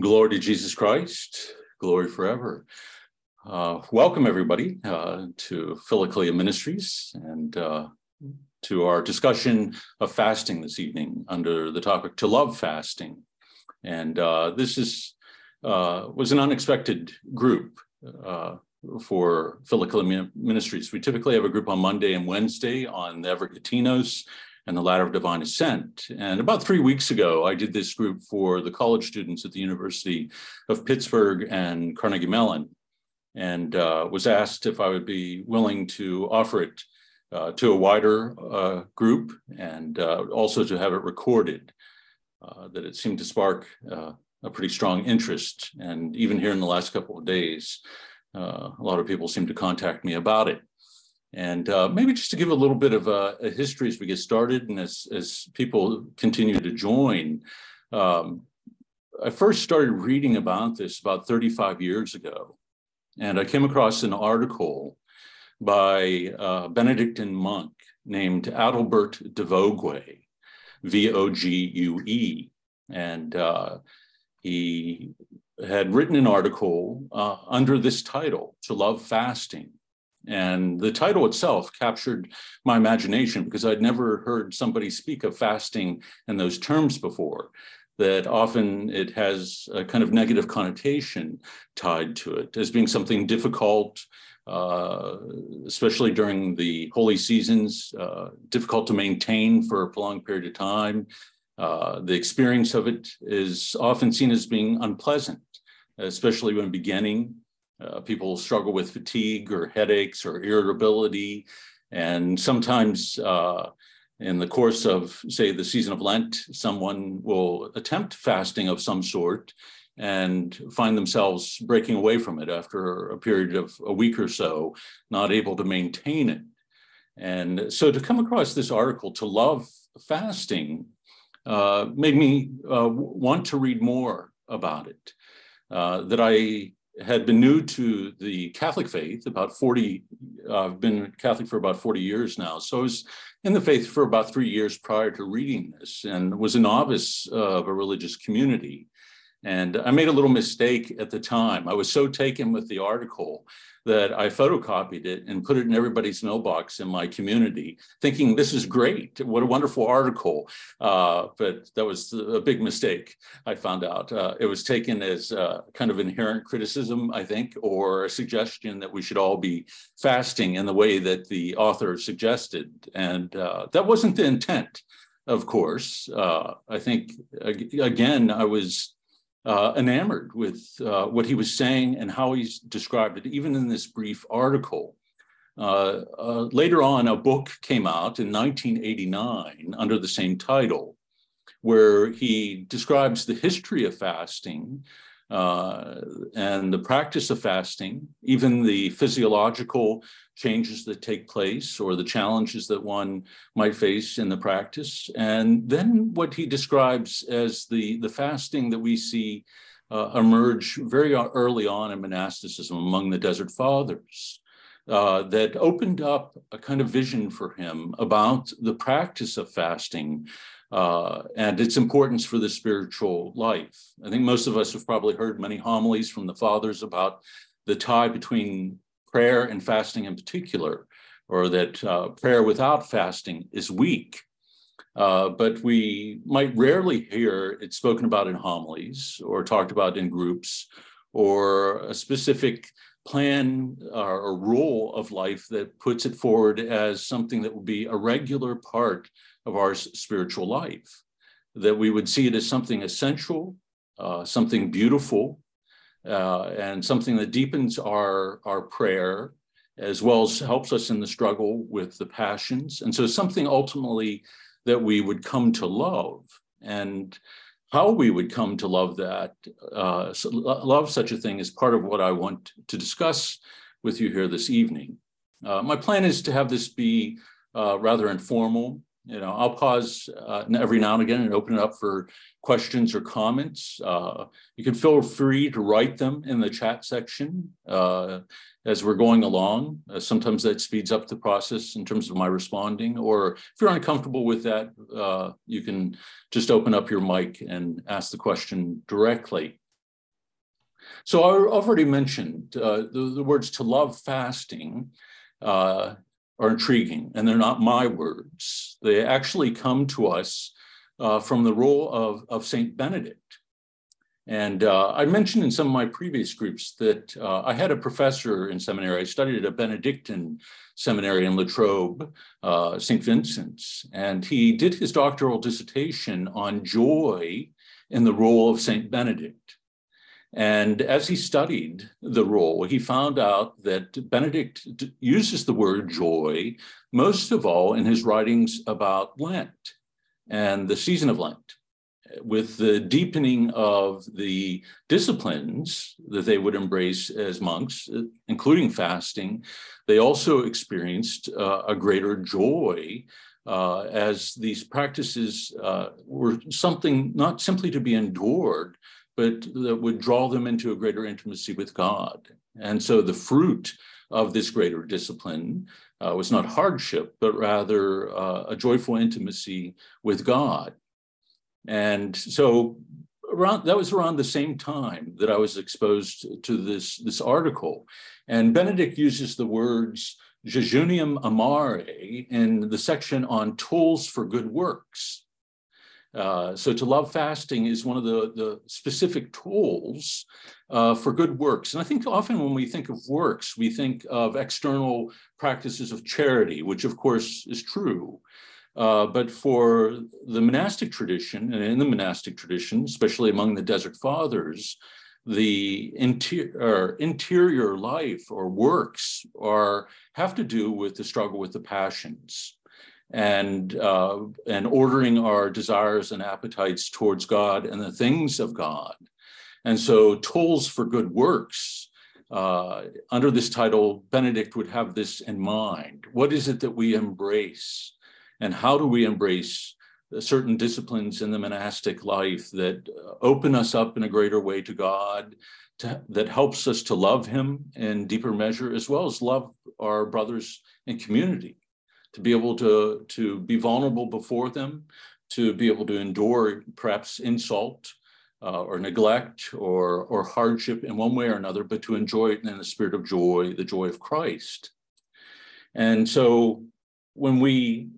Glory to Jesus Christ, glory forever. Uh, welcome, everybody, uh, to Philokalia Ministries and uh, to our discussion of fasting this evening under the topic To Love Fasting. And uh, this is uh, was an unexpected group uh, for Philokalia Ministries. We typically have a group on Monday and Wednesday on the Evergetinos and the Ladder of Divine Ascent. And about three weeks ago, I did this group for the college students at the University of Pittsburgh and Carnegie Mellon, and uh, was asked if I would be willing to offer it uh, to a wider uh, group and uh, also to have it recorded. Uh, that it seemed to spark uh, a pretty strong interest. And even here in the last couple of days, a lot of people seem to contact me about it. And uh, maybe just to give a little bit of a, a, history as we get started and as, as people continue to join. Um, I first started reading about this about 35 years ago. And I came across an article by a Benedictine monk named Adalbert de Vogue, V O G U E. And uh, he had written an article uh, under this title, To Love Fasting. And the title itself captured my imagination because I'd never heard somebody speak of fasting in those terms before. That often it has a kind of negative connotation tied to it as being something difficult, uh, especially during the holy seasons, uh, difficult to maintain for a prolonged period of time. Uh, the experience of it is often seen as being unpleasant, especially when beginning uh, people struggle with fatigue or headaches or irritability. And sometimes uh, in the course of, say, the season of Lent, someone will attempt fasting of some sort and find themselves breaking away from it after a period of a week or so, not able to maintain it. And so to come across this article, to love fasting, uh, made me uh, want to read more about it. Uh, that I had been new to the Catholic faith about 40, uh, I've been Catholic for about 40 years now. So I was in the faith for about three years prior to reading this and was a novice of a religious community. And I made a little mistake at the time. I was so taken with the article that I photocopied it and put it in everybody's mailbox in my community, thinking this is great. What a wonderful article. Uh, but that was a big mistake, I found out. Uh, it was taken as kind of inherent criticism, I think, or a suggestion that we should all be fasting in the way that the author suggested. And uh, that wasn't the intent, of course. Uh, I think, again, I was uh, enamored with uh, what he was saying and how he's described it, even in this brief article. Uh, uh later on, a book came out in 1989 under the same title, where he describes the history of fasting uh, and the practice of fasting, even the physiological changes that take place or the challenges that one might face in the practice. And then what he describes as the, the fasting that we see uh, emerge very early on in monasticism among the Desert Fathers. Uh, that opened up a kind of vision for him about the practice of fasting uh, and its importance for the spiritual life. I think most of us have probably heard many homilies from the fathers about the tie between prayer and fasting in particular, or that uh, prayer without fasting is weak. Uh, but we might rarely hear it spoken about in homilies or talked about in groups or a specific plan or, or rule of life that puts it forward as something that will be a regular part of our spiritual life, that we would see it as something essential, uh, something beautiful, uh, and something that deepens our, our prayer as well as helps us in the struggle with the passions. And so something ultimately that we would come to love and how we would come to love that, uh, love such a thing is part of what I want to discuss with you here this evening. Uh, my plan is to have this be uh, rather informal you know, I'll pause uh, every now and again and open it up for questions or comments. Uh, you can feel free to write them in the chat section uh, as we're going along. Uh, sometimes that speeds up the process in terms of my responding, or if you're uncomfortable with that, uh, you can just open up your mic and ask the question directly. So I've already mentioned uh, the, the, words to love fasting uh, are intriguing, and they're not my words. They actually come to us uh, from the Rule of, of Saint Benedict. And uh, I mentioned in some of my previous groups that uh, I had a professor in seminary. I studied at a Benedictine seminary in Latrobe, uh, St. Vincent's, and he did his doctoral dissertation on joy in the Rule of St. Benedict. And as he studied the Rule, he found out that Benedict uses the word joy most of all in his writings about Lent and the season of Lent with the deepening of the disciplines that they would embrace as monks, including fasting, they also experienced uh, a greater joy uh, as these practices uh, were something not simply to be endured, but that would draw them into a greater intimacy with God. And so the fruit of this greater discipline uh, was not hardship, but rather uh, a joyful intimacy with God. And so around that was around the same time that I was exposed to this, this article. And Benedict uses the words jejunium amare in the section on tools for good works. Uh, so to love fasting is one of the, the specific tools uh, for good works. And I think often when we think of works, we think of external practices of charity, which of course is true. Uh, but for the monastic tradition, and in the monastic tradition, especially among the Desert Fathers, the interior, interior life or works are have to do with the struggle with the passions and uh, and ordering our desires and appetites towards God and the things of God. And so, tools for good works. Uh, under this title, Benedict would have this in mind. What is it that we embrace? and how do we embrace certain disciplines in the monastic life that uh, open us up in a greater way to God, to, that helps us to love Him in deeper measure, as well as love our brothers and community, to be able to, to be vulnerable before them, to be able to endure perhaps insult uh, or neglect or, or hardship in one way or another, but to enjoy it in the spirit of joy, the joy of Christ. And so when we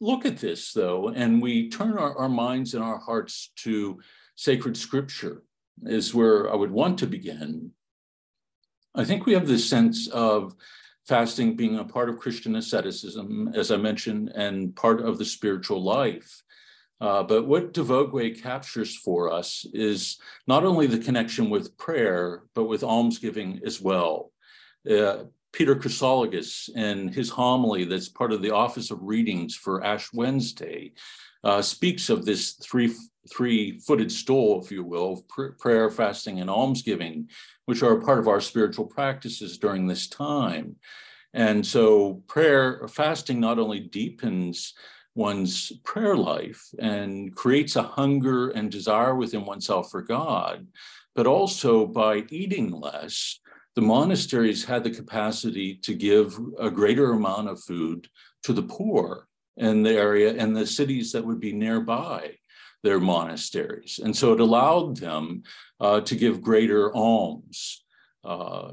look at this, though, and we turn our, our minds and our hearts to sacred scripture, is where I would want to begin. I think we have this sense of fasting being a part of Christian asceticism, as I mentioned, and part of the spiritual life. Uh, but what de Vogüé captures for us is not only the connection with prayer, but with almsgiving as well. Uh, Peter Chrysologus in his homily that's part of the Office of Readings for Ash Wednesday uh, speaks of this three three-footed stool, if you will, of pr prayer, fasting, and almsgiving, which are a part of our spiritual practices during this time. And so prayer, fasting not only deepens one's prayer life and creates a hunger and desire within oneself for God, but also by eating less, the monasteries had the capacity to give a greater amount of food to the poor in the area and the cities that would be nearby their monasteries. And so it allowed them uh, to give greater alms uh,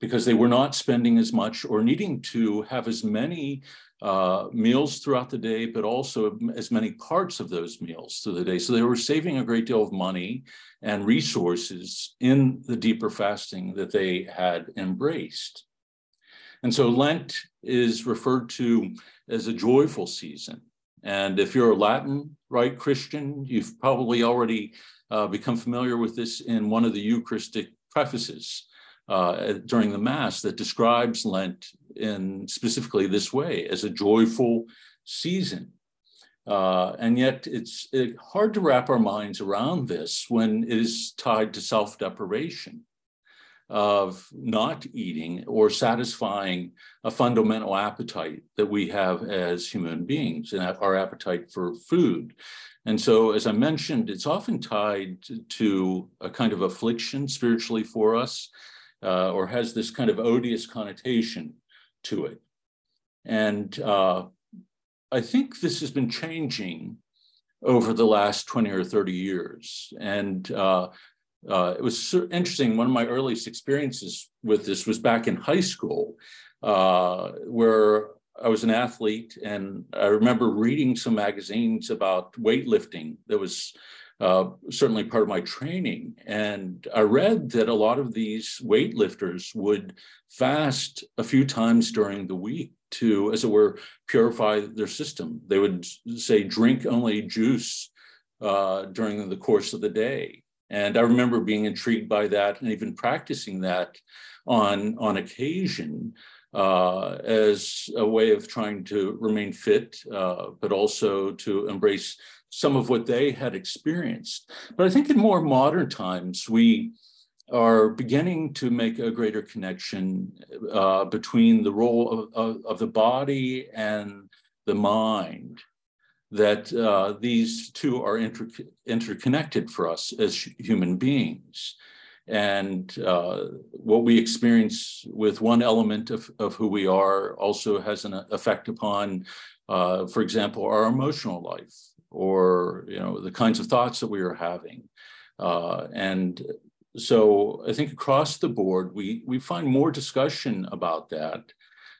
because they were not spending as much or needing to have as many uh, meals throughout the day, but also as many parts of those meals through the day. So they were saving a great deal of money and resources in the deeper fasting that they had embraced. And so Lent is referred to as a joyful season. And if you're a Latin rite Christian, you've probably already uh, become familiar with this in one of the Eucharistic prefaces uh, during the Mass that describes Lent in specifically this way as a joyful season. Uh, and yet it's it, hard to wrap our minds around this when it is tied to self deprivation of not eating or satisfying a fundamental appetite that we have as human beings and our appetite for food. And so, as I mentioned, it's often tied to a kind of affliction spiritually for us, uh, or has this kind of odious connotation to it. And uh, I think this has been changing over the last 20 or 30 years. And uh, uh, it was interesting. One of my earliest experiences with this was back in high school, uh, where I was an athlete, and I remember reading some magazines about weightlifting. That was uh, certainly part of my training, and I read that a lot of these weightlifters would fast a few times during the week to, as it were, purify their system. They would say, drink only juice uh, during the course of the day. And I remember being intrigued by that and even practicing that on, on occasion uh, as a way of trying to remain fit, uh, but also to embrace some of what they had experienced. But I think in more modern times, we are beginning to make a greater connection uh, between the role of, of, of, the body and the mind, that uh, these two are inter interconnected for us as human beings. And uh, what we experience with one element of, of who we are also has an effect upon, uh, for example, our emotional life or you know the kinds of thoughts that we are having. Uh, and so I think across the board, we, we find more discussion about that,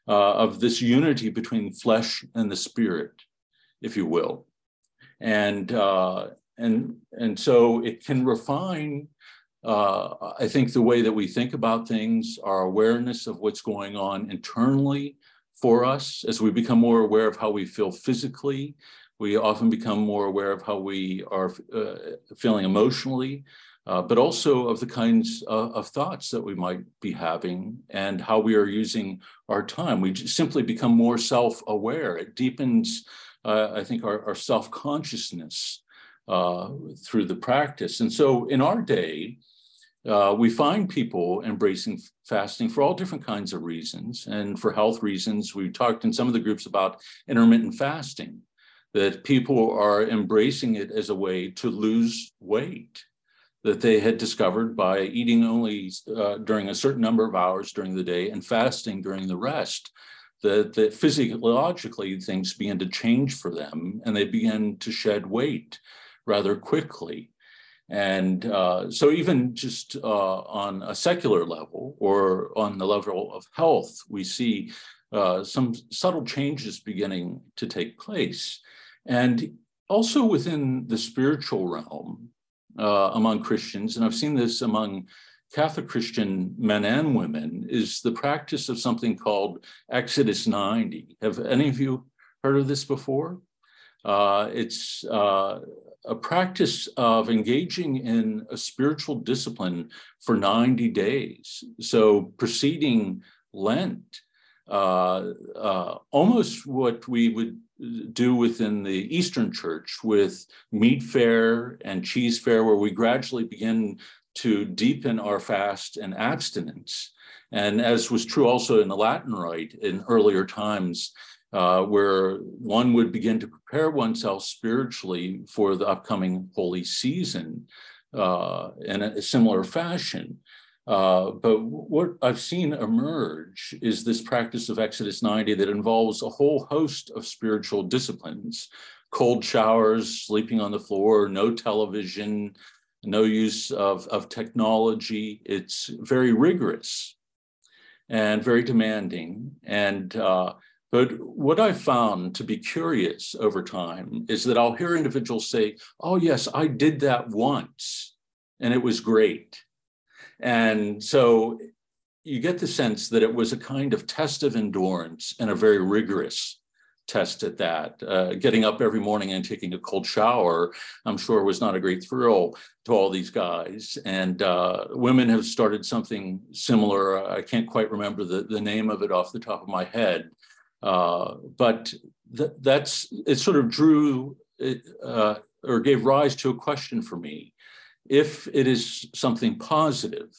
uh, of this unity between flesh and the spirit, if you will. And, uh, and, and so it can refine, uh, I think, the way that we think about things, our awareness of what's going on internally for us as we become more aware of how we feel physically. We often become more aware of how we are uh, feeling emotionally uh, but also of the kinds of, of, thoughts that we might be having and how we are using our time. We simply become more self aware. It deepens, uh, I think, our, our self consciousness uh, through the practice. And so in our day, uh, we find people embracing fasting for all different kinds of reasons. And for health reasons, we talked in some of the groups about intermittent fasting, that people are embracing it as a way to lose weight that they had discovered by eating only uh, during a certain number of hours during the day and fasting during the rest, that, that physiologically things began to change for them and they began to shed weight rather quickly. And uh, so, even just uh, on a secular level or on the level of health, we see uh, some subtle changes beginning to take place. And also within the spiritual realm, uh, among Christians, and I've seen this among Catholic Christian men and women, is the practice of something called Exodus 90. Have any of you heard of this before? Uh, it's uh, a practice of engaging in a spiritual discipline for 90 days. So, preceding Lent, uh, uh, almost what we would do within the Eastern Church with meatfare and cheesefare, where we gradually begin to deepen our fast and abstinence. And as was true also in the Latin Rite in earlier times, uh, where one would begin to prepare oneself spiritually for the upcoming holy season uh, in a similar fashion. Uh, but what I've seen emerge is this practice of Exodus 90 that involves a whole host of spiritual disciplines cold showers, sleeping on the floor, no television, no use of, of technology. It's very rigorous and very demanding. And uh, but what I found to be curious over time is that I'll hear individuals say, "Oh yes, I did that once, and it was great." And so you get the sense that it was a kind of test of endurance and a very rigorous test at that. Uh, getting up every morning and taking a cold shower, I'm sure was not a great thrill to all these guys. And uh, women have started something similar. I can't quite remember the, the name of it off the top of my head. Uh, but th- that's, it sort of drew it, uh, or gave rise to a question for me if it is something positive,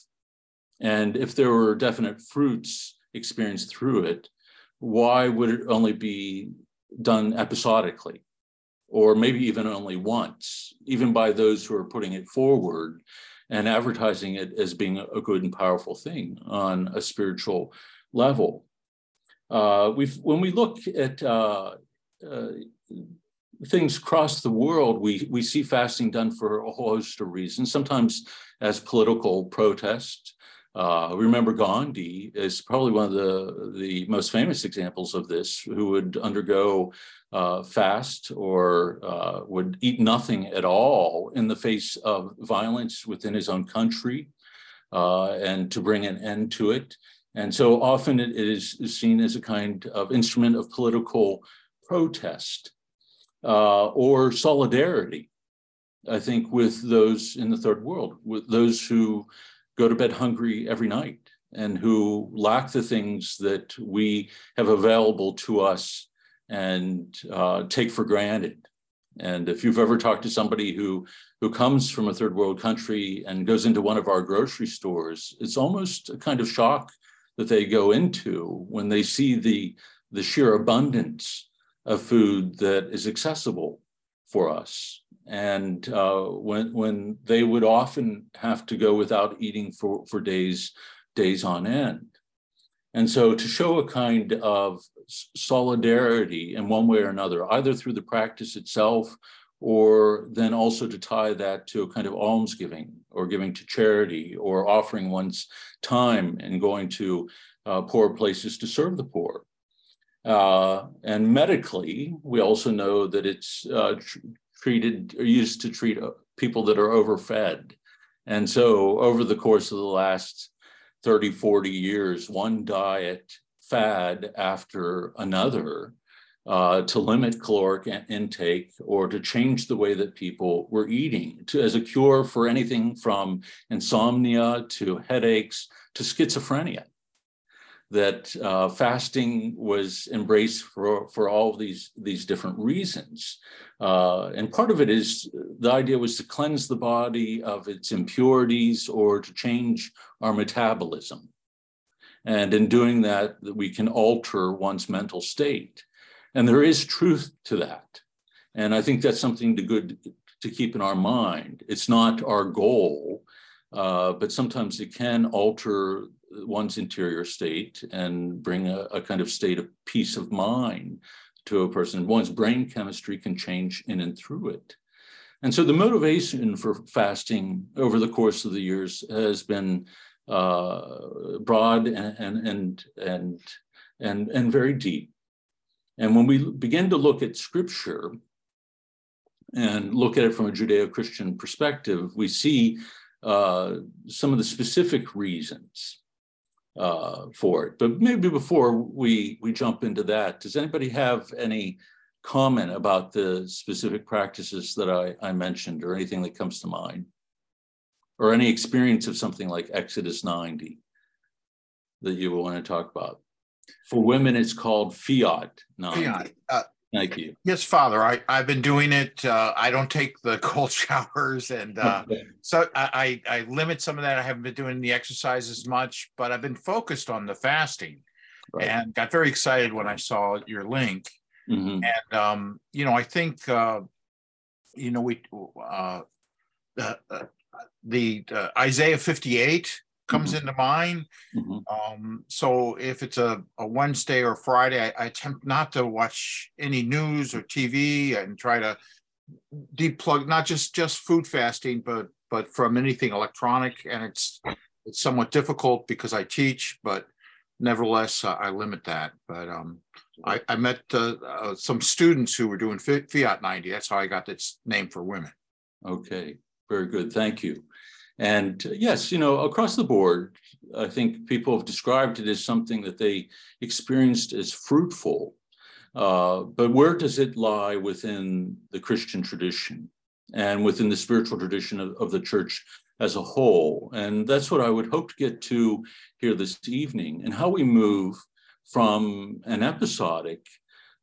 and if there were definite fruits experienced through it, why would it only be done episodically? Or maybe even only once, even by those who are putting it forward and advertising it as being a good and powerful thing on a spiritual level. Uh, we've when we look at uh, uh, things across the world, we, we see fasting done for a whole host of reasons, sometimes as political protest. Uh, remember Gandhi is probably one of the, the most famous examples of this, who would undergo uh, fast or uh, would eat nothing at all in the face of violence within his own country uh, and to bring an end to it. And so often it is seen as a kind of instrument of political protest uh, or solidarity, I think, with those in the third world, with those who go to bed hungry every night and who lack the things that we have available to us and uh, take for granted. And if you've ever talked to somebody who who comes from a third world country and goes into one of our grocery stores, it's almost a kind of shock that they go into when they see the the sheer abundance of food that is accessible for us. And uh, when when they would often have to go without eating for, for days, days on end. And so to show a kind of solidarity in one way or another, either through the practice itself or then also to tie that to a kind of almsgiving or giving to charity or offering one's time and going to uh, poor places to serve the poor. Uh, and medically, we also know that it's uh, tr- treated or used to treat uh, people that are overfed. And so, over the course of the last 30, 40 years, one diet fad after another uh, to limit caloric intake or to change the way that people were eating to, as a cure for anything from insomnia to headaches to schizophrenia that uh, fasting was embraced for, for all of these, these different reasons. Uh, and part of it is the idea was to cleanse the body of its impurities or to change our metabolism. And in doing that, we can alter one's mental state. And there is truth to that. And I think that's something to good to keep in our mind. It's not our goal, uh, but sometimes it can alter one's interior state and bring a, a, kind of state of peace of mind to a person. One's brain chemistry can change in and through it. And so the motivation for fasting over the course of the years has been uh, broad and, and, and, and, and, very deep. And when we begin to look at scripture and look at it from a Judeo Christian perspective, we see uh, some of the specific reasons uh, for it. But maybe before we we jump into that, does anybody have any comment about the specific practices that I, I mentioned, or anything that comes to mind, or any experience of something like Exodus 90 that you want to talk about? For women, it's called Fiat 90. Fiat. Uh, Thank you. Yes, Father. I, I've been doing it. Uh, I don't take the cold showers, and uh, so I, I, I limit some of that. I haven't been doing the exercise as much, but I've been focused on the fasting, right. and got very excited when I saw your link. Mm-hmm. And um, you know, I think uh, you know we uh, uh, the uh, Isaiah fifty eight comes mm-hmm. into mind. Mm-hmm. Um, so if it's a, a Wednesday or Friday, I, I, attempt not to watch any news or TV and try to deplug not just just food fasting, but but from anything electronic. And it's it's somewhat difficult because I teach, but nevertheless uh, I limit that. But um, I, I met uh, uh, some students who were doing Fiat 90. That's how I got this name for women. Okay, very good. Thank you. And yes, you know, across the board, I think people have described it as something that they experienced as fruitful. Uh, but where does it lie within the Christian tradition and within the spiritual tradition of, of the church as a whole? And that's what I would hope to get to here this evening and how we move from an episodic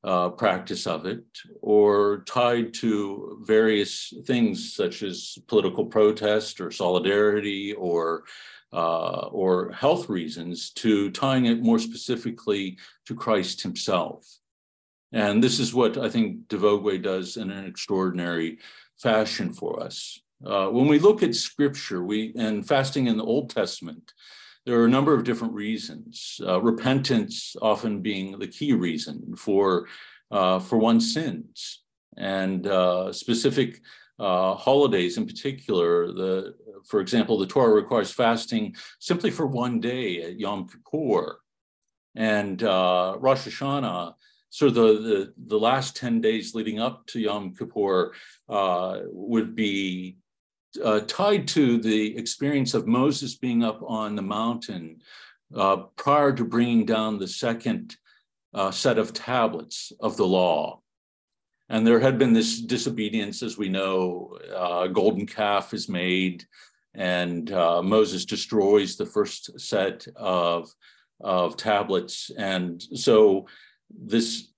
uh, practice of it or tied to various things such as political protest or solidarity or uh, or health reasons to tying it more specifically to Christ himself. And this is what I think DeVogüé does in an extraordinary fashion for us. Uh, when we look at scripture, we and fasting in the Old Testament, there are a number of different reasons. Uh, repentance often being the key reason for uh, for one's sins, and uh, specific uh, holidays in particular. The, for example, the Torah requires fasting simply for one day at Yom Kippur, and uh, Rosh Hashanah. So the, the the last ten days leading up to Yom Kippur uh, would be uh, tied to the experience of Moses being up on the mountain uh, prior to bringing down the second uh, set of tablets of the law. And there had been this disobedience, as we know, uh, a golden calf is made, and uh, Moses destroys the first set of, of tablets. And so this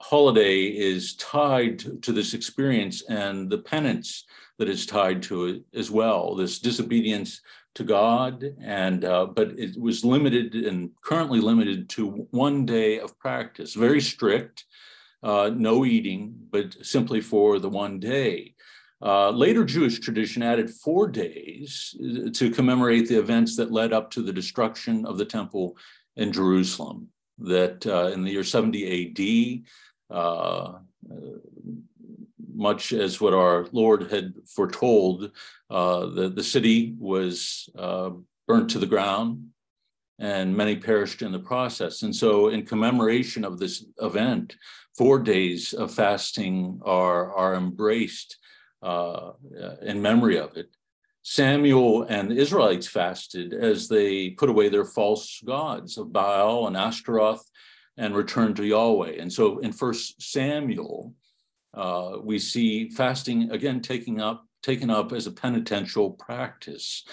holiday is tied to this experience and the penance that is tied to it as well. This disobedience to God, and uh, but it was limited and currently limited to one day of practice, very strict, uh, no eating, but simply for the one day. Uh, later Jewish tradition added four days uh, to commemorate the events that led up to the destruction of the temple in Jerusalem. That uh, in the year 70 AD, uh, much as what our Lord had foretold, uh, the, the city was uh, burnt to the ground and many perished in the process. And so, in commemoration of this event, four days of fasting are, are embraced uh, in memory of it. Samuel and the Israelites fasted as they put away their false gods of Baal and Ashtaroth and returned to Yahweh. And so in First Samuel, uh, we see fasting again taking up taken up as a penitential practice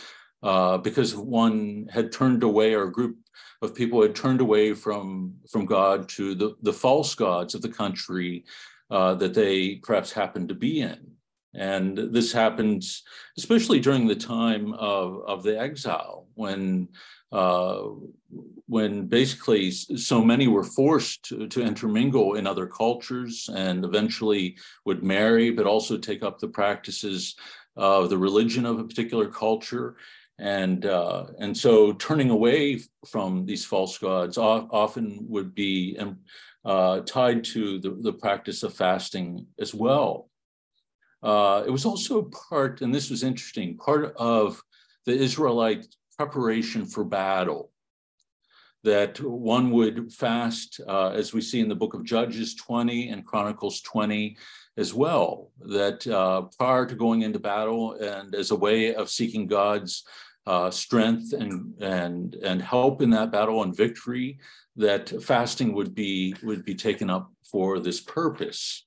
uh, because one had turned away or a group of people had turned away from from God to the, the false gods of the country uh, that they perhaps happened to be in. And this happens especially during the time of, of the exile when uh, when basically so many were forced to, to, intermingle in other cultures and eventually would marry, but also take up the practices of the religion of a particular culture. And, uh, and so turning away from these false gods often would be um, uh, tied to the, the practice of fasting as well. Uh, it was also part, and this was interesting, part of the Israelite preparation for battle. That one would fast, uh, as we see in the book of Judges 20 and Chronicles 20 as well, that uh, prior to going into battle and as a way of seeking God's uh, strength and, and, and help in that battle and victory, that fasting would be, would be taken up for this purpose.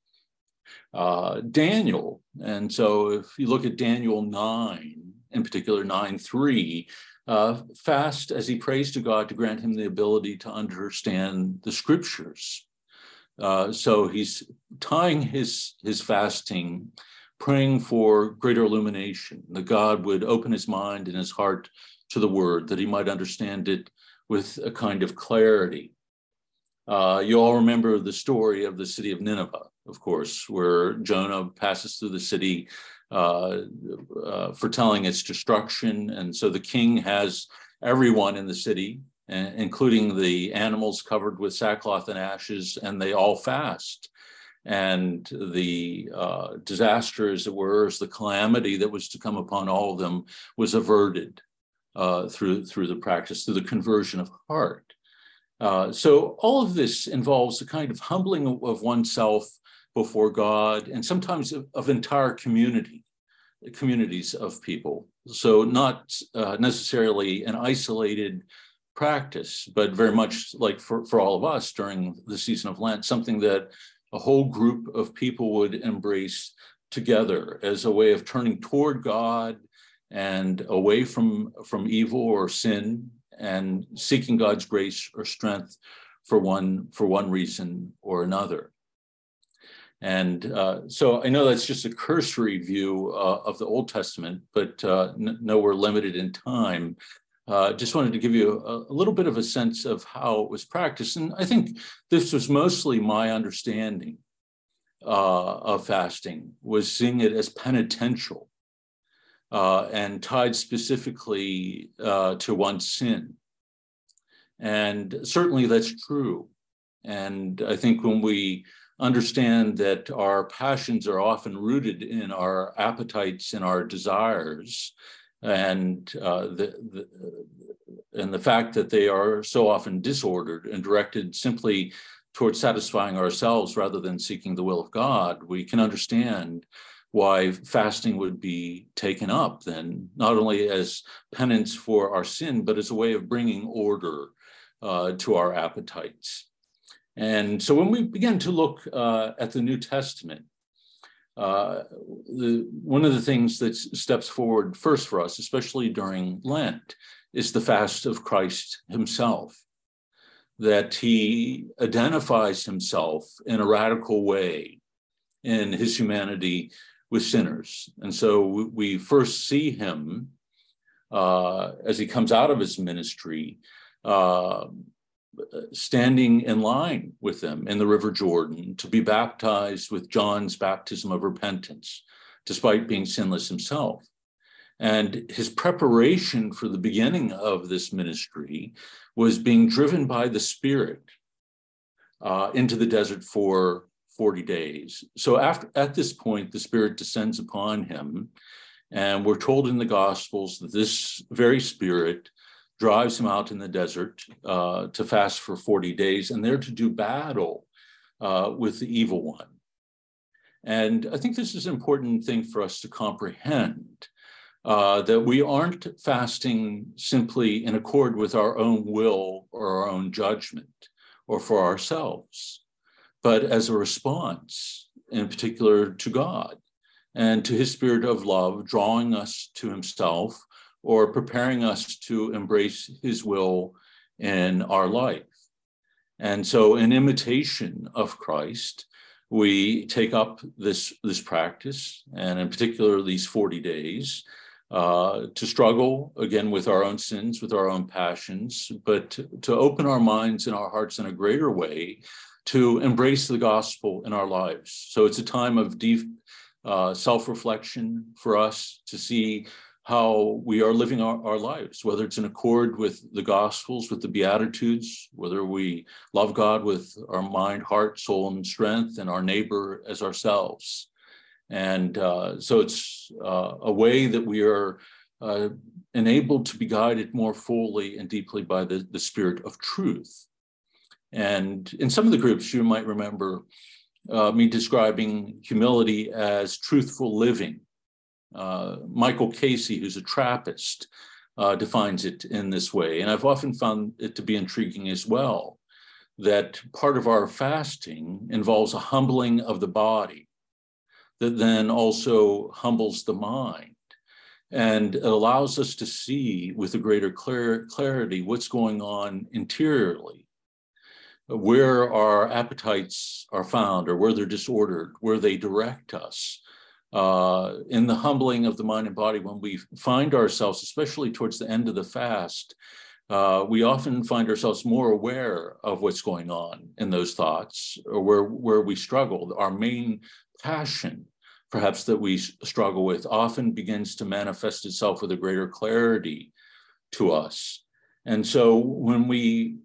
Uh, Daniel, and so if you look at Daniel 9, in particular 9 3, uh, fast as he prays to God to grant him the ability to understand the scriptures. Uh, so he's tying his, his fasting, praying for greater illumination, that God would open his mind and his heart to the word, that he might understand it with a kind of clarity. Uh, you all remember the story of the city of Nineveh, of course, where Jonah passes through the city uh, uh, foretelling its destruction. And so the king has everyone in the city, including the animals covered with sackcloth and ashes, and they all fast. And the uh, disaster, as it were, as the calamity that was to come upon all of them, was averted uh, through through the practice, through the conversion of heart. Uh, so all of this involves a kind of humbling of oneself before God and sometimes of, of entire community, communities of people. So not uh, necessarily an isolated practice, but very much like for, for all of us during the season of Lent, something that a whole group of people would embrace together as a way of turning toward God and away from, from evil or sin and seeking God's grace or strength for one, for one reason or another. And uh, so I know that's just a cursory view uh, of the Old Testament, but uh, no, we're limited in time. Uh, just wanted to give you a, a, little bit of a sense of how it was practiced. And I think this was mostly my understanding uh, of fasting, was seeing it as penitential uh, and tied specifically to one's sin. And certainly that's true. And I think when we understand that our passions are often rooted in our appetites and our desires, and uh, the, the and the fact that they are so often disordered and directed simply towards satisfying ourselves rather than seeking the will of God, we can understand why fasting would be taken up then, not only as penance for our sin, but as a way of bringing order uh, to our appetites. And so when we begin to look uh, at the New Testament, uh, the, one of the things that steps forward first for us, especially during Lent, is the fast of Christ himself, that he identifies himself in a radical way in his humanity with sinners. And so we first see him uh, as he comes out of his ministry, uh, standing in line with them in the River Jordan to be baptized with John's baptism of repentance, despite being sinless himself. And his preparation for the beginning of this ministry was being driven by the Spirit uh, into the desert for 40 days. So after at this point, the Spirit descends upon him. And we're told in the Gospels that this very Spirit drives him out in the desert uh, to fast for 40 days and there to do battle uh, with the evil one. And I think this is an important thing for us to comprehend uh, that we aren't fasting simply in accord with our own will or our own judgment or for ourselves, but as a response, in particular to God and to his spirit of love, drawing us to himself or preparing us to embrace his will in our life. And so, in imitation of Christ, we take up this, this practice, and in particular, these 40 days, uh, to struggle again with our own sins, with our own passions, but to, to open our minds and our hearts in a greater way to embrace the gospel in our lives. So, it's a time of deep uh, self reflection for us to see how we are living our, our lives, whether it's in accord with the Gospels, with the Beatitudes, whether we love God with our mind, heart, soul, and strength, and our neighbor as ourselves. And uh, so it's uh, a way that we are uh, enabled to be guided more fully and deeply by the, the Spirit of truth. And in some of the groups, you might remember uh, me describing humility as truthful living uh, Michael Casey, who's a Trappist, uh, defines it in this way. And I've often found it to be intriguing as well that part of our fasting involves a humbling of the body that then also humbles the mind and allows us to see with a greater clarity what's going on interiorly where our appetites are found or where they're disordered where they direct us uh, in the humbling of the mind and body, when we find ourselves, especially towards the end of the fast, uh, we often find ourselves more aware of what's going on in those thoughts or where, where we struggle. Our main passion, perhaps, that we struggle with often begins to manifest itself with a greater clarity to us. And so when we,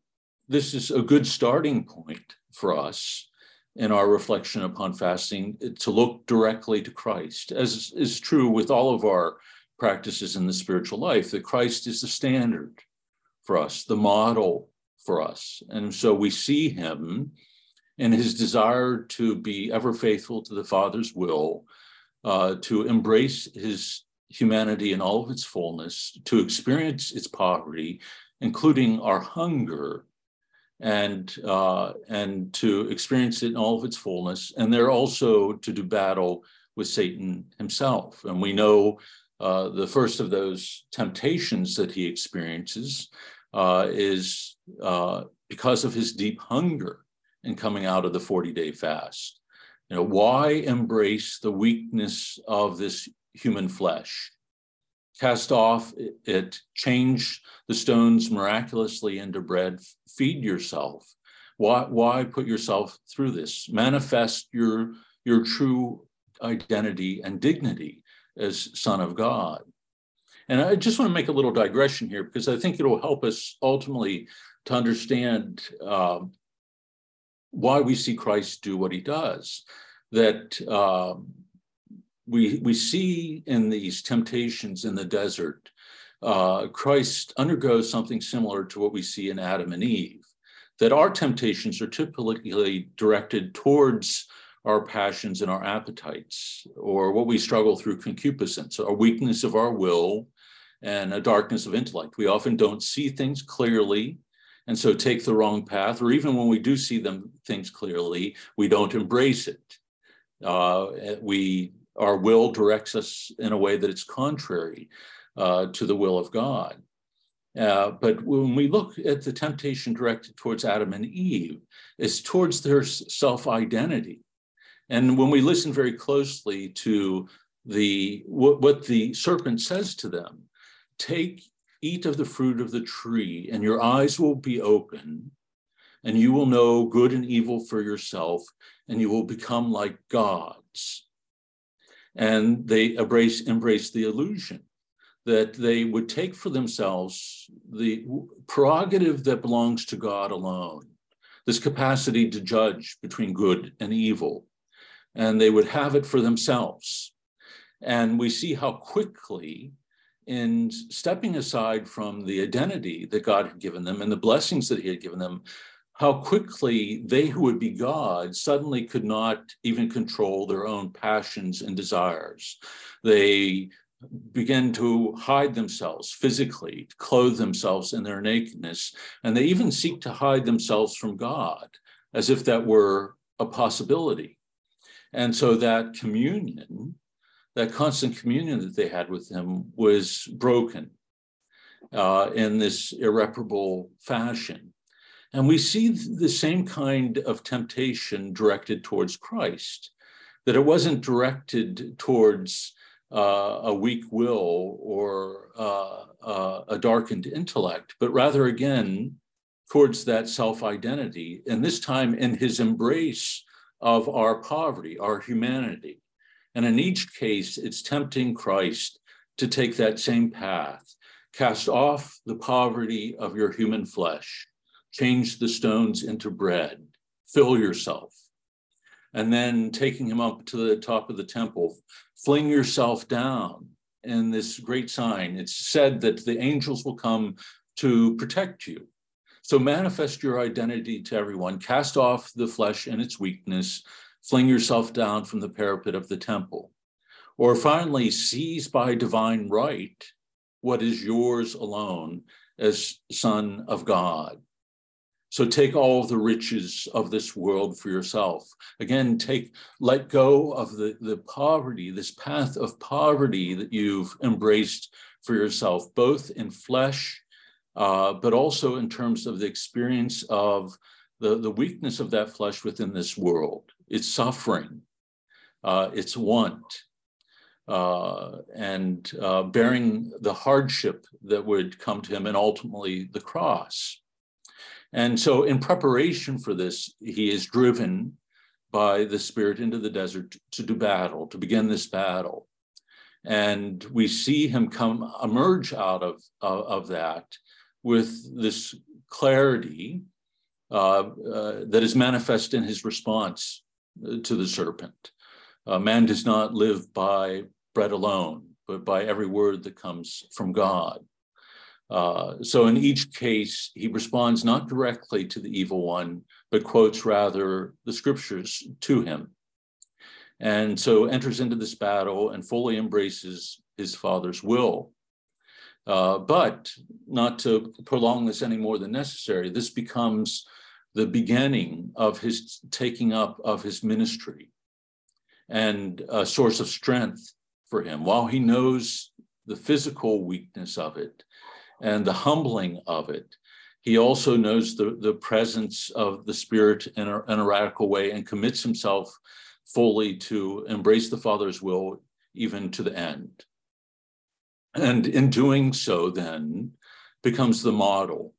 this is a good starting point for us in our reflection upon fasting to look directly to Christ, as is true with all of our practices in the spiritual life, that Christ is the standard for us, the model for us. And so we see him in his desire to be ever faithful to the Father's will, uh, to embrace his humanity in all of its fullness, to experience its poverty, including our hunger and uh, and to experience it in all of its fullness, and they're also to do battle with Satan himself. And we know uh, the first of those temptations that he experiences uh, is uh, because of his deep hunger and coming out of the 40 day fast. You know, why embrace the weakness of this human flesh? Cast off it, change the stones miraculously into bread, feed yourself. Why, why put yourself through this? Manifest your, your true identity and dignity as Son of God. And I just want to make a little digression here because I think it'll help us ultimately to understand uh, why we see Christ do what he does. That um, we, we see in these temptations in the desert, uh, Christ undergoes something similar to what we see in Adam and Eve, that our temptations are typically directed towards our passions and our appetites, or what we struggle through concupiscence, a weakness of our will and a darkness of intellect. We often don't see things clearly and so take the wrong path, or even when we do see them things clearly, we don't embrace it. Uh, we our will directs us in a way that it's contrary uh, to the will of God. Uh, but when we look at the temptation directed towards Adam and Eve, it's towards their self identity. And when we listen very closely to the what, what the serpent says to them, take, eat of the fruit of the tree, and your eyes will be open, and you will know good and evil for yourself, and you will become like gods and they embrace, embrace the illusion that they would take for themselves the prerogative that belongs to God alone, this capacity to judge between good and evil, and they would have it for themselves. And we see how quickly, in stepping aside from the identity that God had given them and the blessings that He had given them, how quickly they who would be God suddenly could not even control their own passions and desires. They begin to hide themselves physically, to clothe themselves in their nakedness, and they even seek to hide themselves from God as if that were a possibility. And so that communion, that constant communion that they had with Him, was broken uh, in this irreparable fashion. And we see the same kind of temptation directed towards Christ, that it wasn't directed towards uh, a weak will or uh, uh, a darkened intellect, but rather again towards that self identity, and this time in his embrace of our poverty, our humanity. And in each case, it's tempting Christ to take that same path, cast off the poverty of your human flesh change the stones into bread, fill yourself. And then taking him up to the top of the temple, fling yourself down in this great sign. It's said that the angels will come to protect you. So manifest your identity to everyone, cast off the flesh and its weakness, fling yourself down from the parapet of the temple. Or finally, seize by divine right what is yours alone as Son of God. So take all the riches of this world for yourself. Again, take let go of the, the poverty, this path of poverty that you've embraced for yourself, both in flesh, uh, but also in terms of the experience of the, the weakness of that flesh within this world. It's suffering, uh, it's want, uh, and uh, bearing the hardship that would come to him, and ultimately the cross. And so, in preparation for this, he is driven by the Spirit into the desert to do battle, to begin this battle. And we see him come emerge out of, of, of that with this clarity uh, uh, that is manifest in his response uh, to the serpent. Uh, man does not live by bread alone, but by every word that comes from God. Uh, so in each case, he responds not directly to the evil one, but quotes rather the scriptures to him. And so enters into this battle and fully embraces his father's will. Uh, but not to prolong this any more than necessary, this becomes the beginning of his taking up of his ministry and a source of strength for him. While he knows the physical weakness of it, and the humbling of it. He also knows the, the presence of the Spirit in a, in a radical way and commits himself fully to embrace the Father's will even to the end. And in doing so, then, becomes the model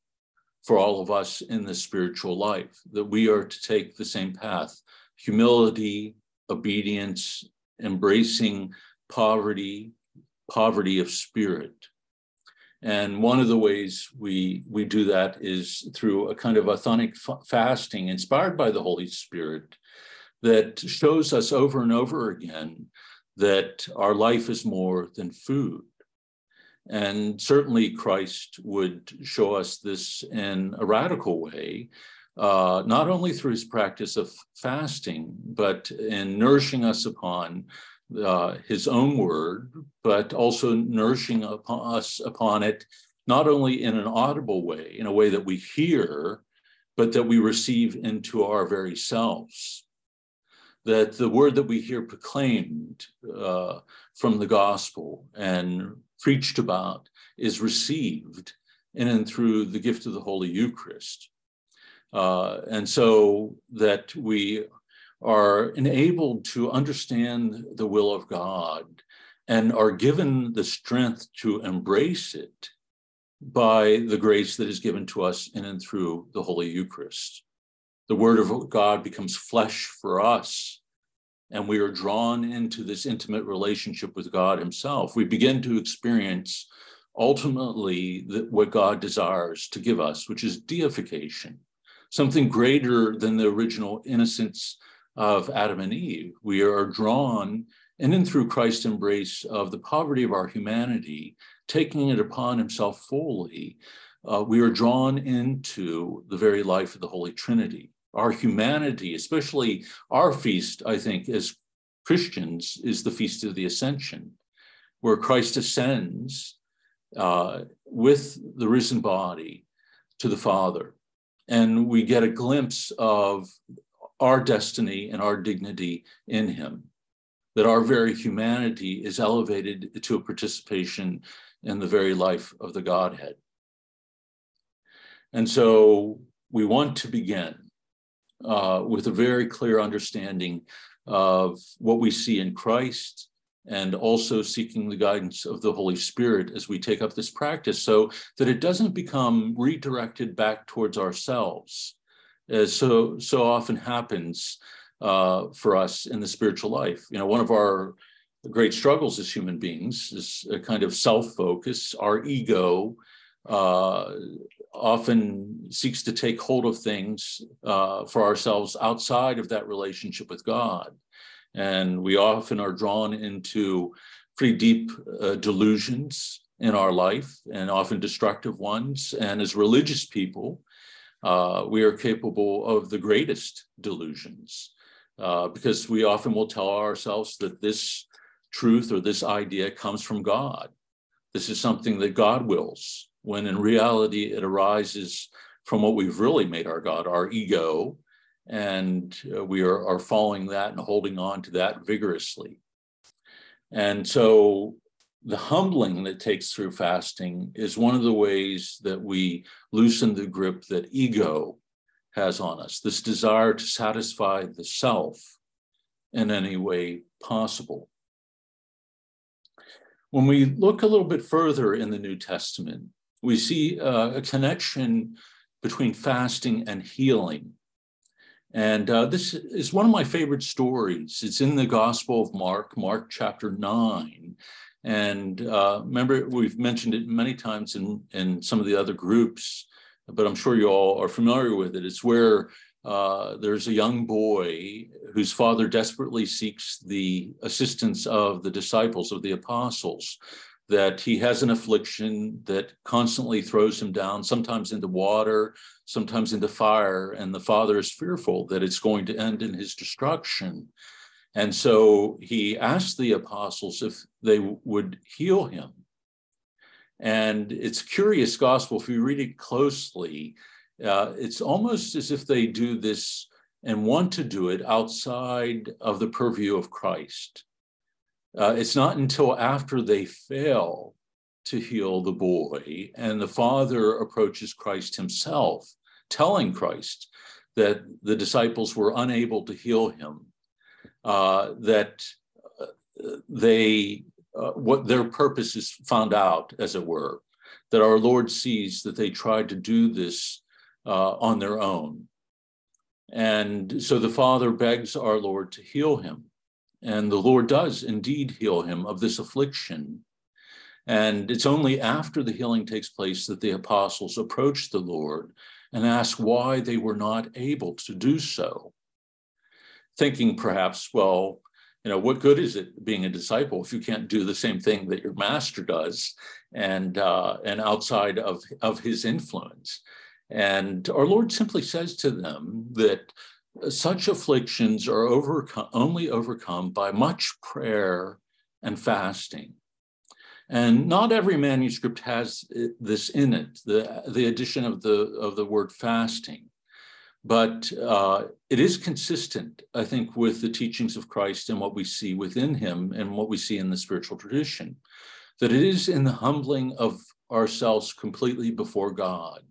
for all of us in the spiritual life that we are to take the same path humility, obedience, embracing poverty, poverty of spirit, And one of the ways we we do that is through a kind of authentic fasting inspired by the Holy Spirit that shows us over and over again that our life is more than food. And certainly Christ would show us this in a radical way, uh, not only through his practice of fasting, but in nourishing us upon uh, his own word, but also nourishing upon us upon it, not only in an audible way, in a way that we hear, but that we receive into our very selves. That the word that we hear proclaimed uh, from the gospel and preached about is received in and through the gift of the Holy Eucharist. Uh, and so that we are enabled to understand the will of God and are given the strength to embrace it by the grace that is given to us in and through the Holy Eucharist. The Word of God becomes flesh for us, and we are drawn into this intimate relationship with God Himself. We begin to experience ultimately what God desires to give us, which is deification, something greater than the original innocence of Adam and Eve. We are drawn and then through Christ's embrace of the poverty of our humanity, taking it upon himself fully, uh, we are drawn into the very life of the Holy Trinity. Our humanity, especially our feast, I think, as Christians, is the Feast of the Ascension, where Christ ascends uh, with the risen body to the Father. And we get a glimpse of our destiny and our dignity in him, that our very humanity is elevated to a participation in the very life of the Godhead. And so we want to begin uh, with a very clear understanding of what we see in Christ and also seeking the guidance of the Holy Spirit as we take up this practice so that it doesn't become redirected back towards ourselves as so so often happens uh, for us in the spiritual life. You know, one of our great struggles as human beings is a kind of self-focus. Our ego uh, often seeks to take hold of things uh, for ourselves outside of that relationship with God, and we often are drawn into pretty deep uh, delusions in our life, and often destructive ones. And as religious people, uh, we are capable of the greatest delusions uh, because we often will tell ourselves that this truth or this idea comes from God. This is something that God wills, when in reality it arises from what we've really made our God, our ego, and uh, we are, are following that and holding on to that vigorously. And so the humbling that takes through fasting is one of the ways that we loosen the grip that ego has on us, this desire to satisfy the self in any way possible. When we look a little bit further in the New Testament, we see uh, a connection between fasting and healing. And uh, this is one of my favorite stories. It's in the Gospel of Mark, Mark chapter 9. And uh, remember, we've mentioned it many times in, in some of the other groups, but I'm sure you all are familiar with it. It's where uh, there's a young boy whose father desperately seeks the assistance of the disciples, of the apostles, that he has an affliction that constantly throws him down, sometimes into water, sometimes into fire, and the father is fearful that it's going to end in his destruction. And so he asked the apostles if they would heal him. And it's curious gospel. If you read it closely, uh, it's almost as if they do this and want to do it outside of the purview of Christ. Uh, it's not until after they fail to heal the boy and the father approaches Christ himself, telling Christ that the disciples were unable to heal him uh, that uh, they uh, what their purpose is found out, as it were, that our Lord sees that they tried to do this uh, on their own. And so the Father begs our Lord to heal him. And the Lord does indeed heal him of this affliction. And it's only after the healing takes place that the apostles approach the Lord and ask why they were not able to do so. Thinking perhaps, well, you know, what good is it being a disciple if you can't do the same thing that your master does and uh, and outside of, of his influence? And our Lord simply says to them that such afflictions are overcome, only overcome by much prayer and fasting. And not every manuscript has this in it, the, the addition of the, of the word fasting. But uh, it is consistent, I think, with the teachings of Christ and what we see within him and what we see in the spiritual tradition, that it is in the humbling of ourselves completely before God,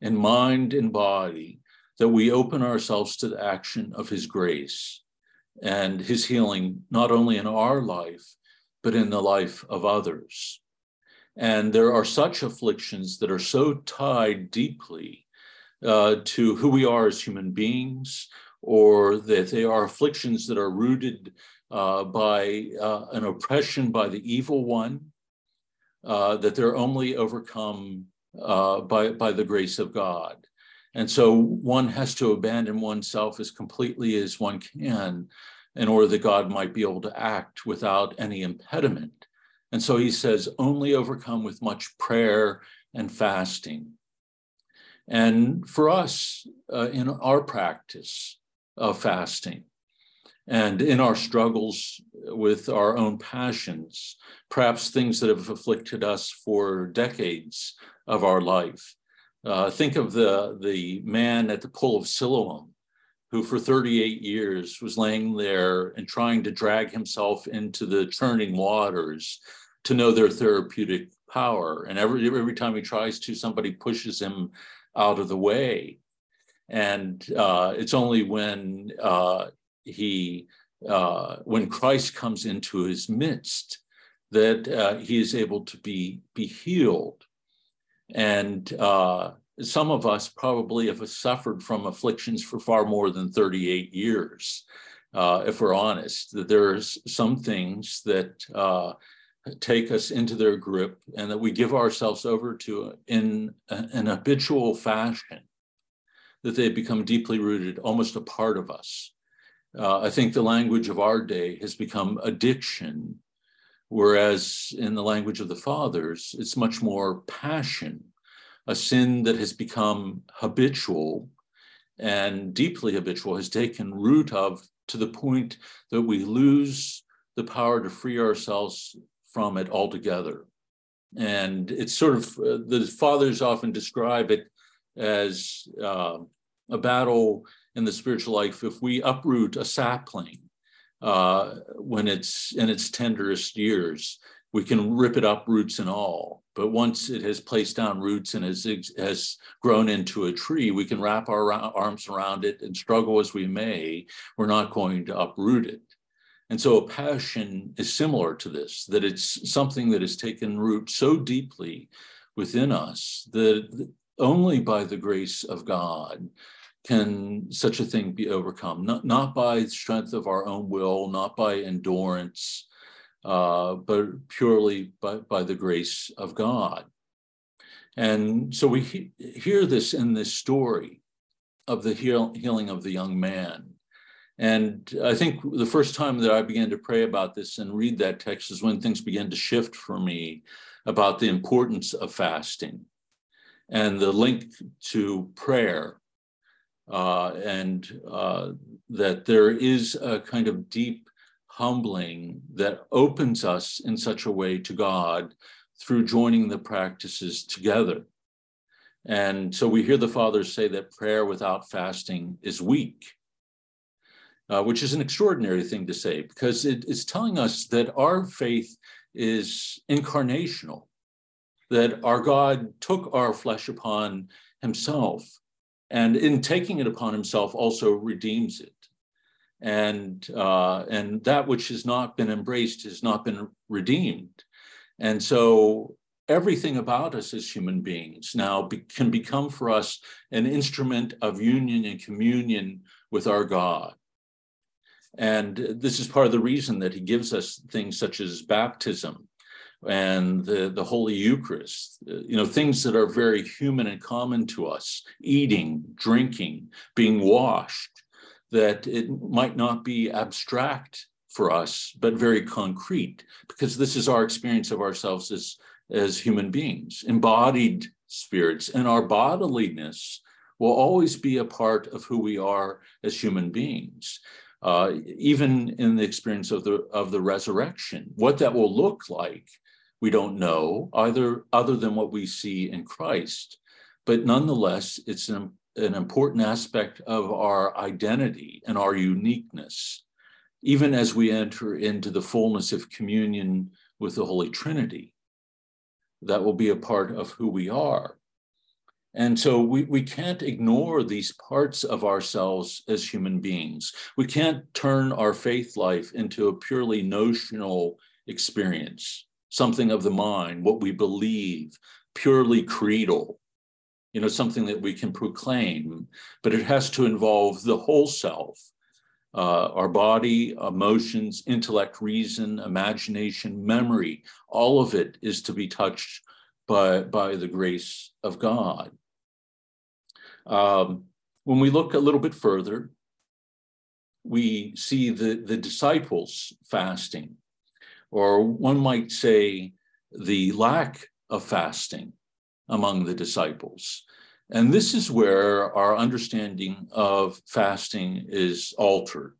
in mind and body, that we open ourselves to the action of his grace and his healing, not only in our life, but in the life of others. And there are such afflictions that are so tied deeply uh, to who we are as human beings, or that they are afflictions that are rooted uh, by uh, an oppression by the evil one, uh, that they're only overcome uh, by, by the grace of God. And so one has to abandon oneself as completely as one can in order that God might be able to act without any impediment. And so he says, only overcome with much prayer and fasting. And for us, uh, in our practice of fasting and in our struggles with our own passions, perhaps things that have afflicted us for decades of our life, uh, think of the, the man at the pool of Siloam who for 38 years was laying there and trying to drag himself into the churning waters to know their therapeutic power. And every, every time he tries to, somebody pushes him out of the way. And uh, it's only when uh, he, uh, when Christ comes into his midst, that uh, he is able to be be healed. And uh, some of us probably have suffered from afflictions for far more than 38 years, uh, if we're honest. That there's some things that uh, take us into their grip and that we give ourselves over to in an habitual fashion, that they become deeply rooted, almost a part of us. Uh, I think the language of our day has become addiction, whereas in the language of the fathers, it's much more passion a sin that has become habitual and deeply habitual has taken root of to the point that we lose the power to free ourselves from it altogether. And it's sort of, uh, the fathers often describe it as uh, a battle in the spiritual life. If we uproot a sapling uh, when it's in its tenderest years, we can rip it up roots and all. But once it has placed down roots and has, has grown into a tree, we can wrap our arms around it and struggle as we may. We're not going to uproot it. And so a passion is similar to this, that it's something that has taken root so deeply within us that only by the grace of God can such a thing be overcome, not, not by strength of our own will, not by endurance, uh, but purely by, by the grace of God. And so we he- hear this in this story of the heal- healing of the young man. And I think the first time that I began to pray about this and read that text is when things began to shift for me about the importance of fasting and the link to prayer. Uh, and uh, that there is a kind of deep humbling that opens us in such a way to God through joining the practices together. And so we hear the fathers say that prayer without fasting is weak, uh, which is an extraordinary thing to say because it is telling us that our faith is incarnational, that our God took our flesh upon himself, and in taking it upon himself, also redeems it. And uh, and that which has not been embraced has not been redeemed. And so everything about us as human beings now be, can become for us an instrument of union and communion with our god and this is part of the reason that he gives us things such as baptism and the, the Holy Eucharist, you know, things that are very human and common to us, eating, drinking, being washed, that it might not be abstract for us, but very concrete, because this is our experience of ourselves as, as human beings, embodied spirits, and our bodiliness will always be a part of who we are as human beings. Uh, even in the experience of the of the resurrection, what that will look like, we don't know either other than what we see in Christ. But nonetheless, it's an, an important aspect of our identity and our uniqueness even as we enter into the fullness of communion with the Holy Trinity. That will be a part of who we are. And so we, we can't ignore these parts of ourselves as human beings. We can't turn our faith life into a purely notional experience, something of the mind, what we believe, purely creedal, you know, something that we can proclaim, but it has to involve the whole self uh, our body, emotions, intellect, reason, imagination, memory, all of it is to be touched by, by the grace of God. Um, when we look a little bit further, we see the, the disciples fasting, or one might say the lack of fasting among the disciples. And this is where our understanding of fasting is altered,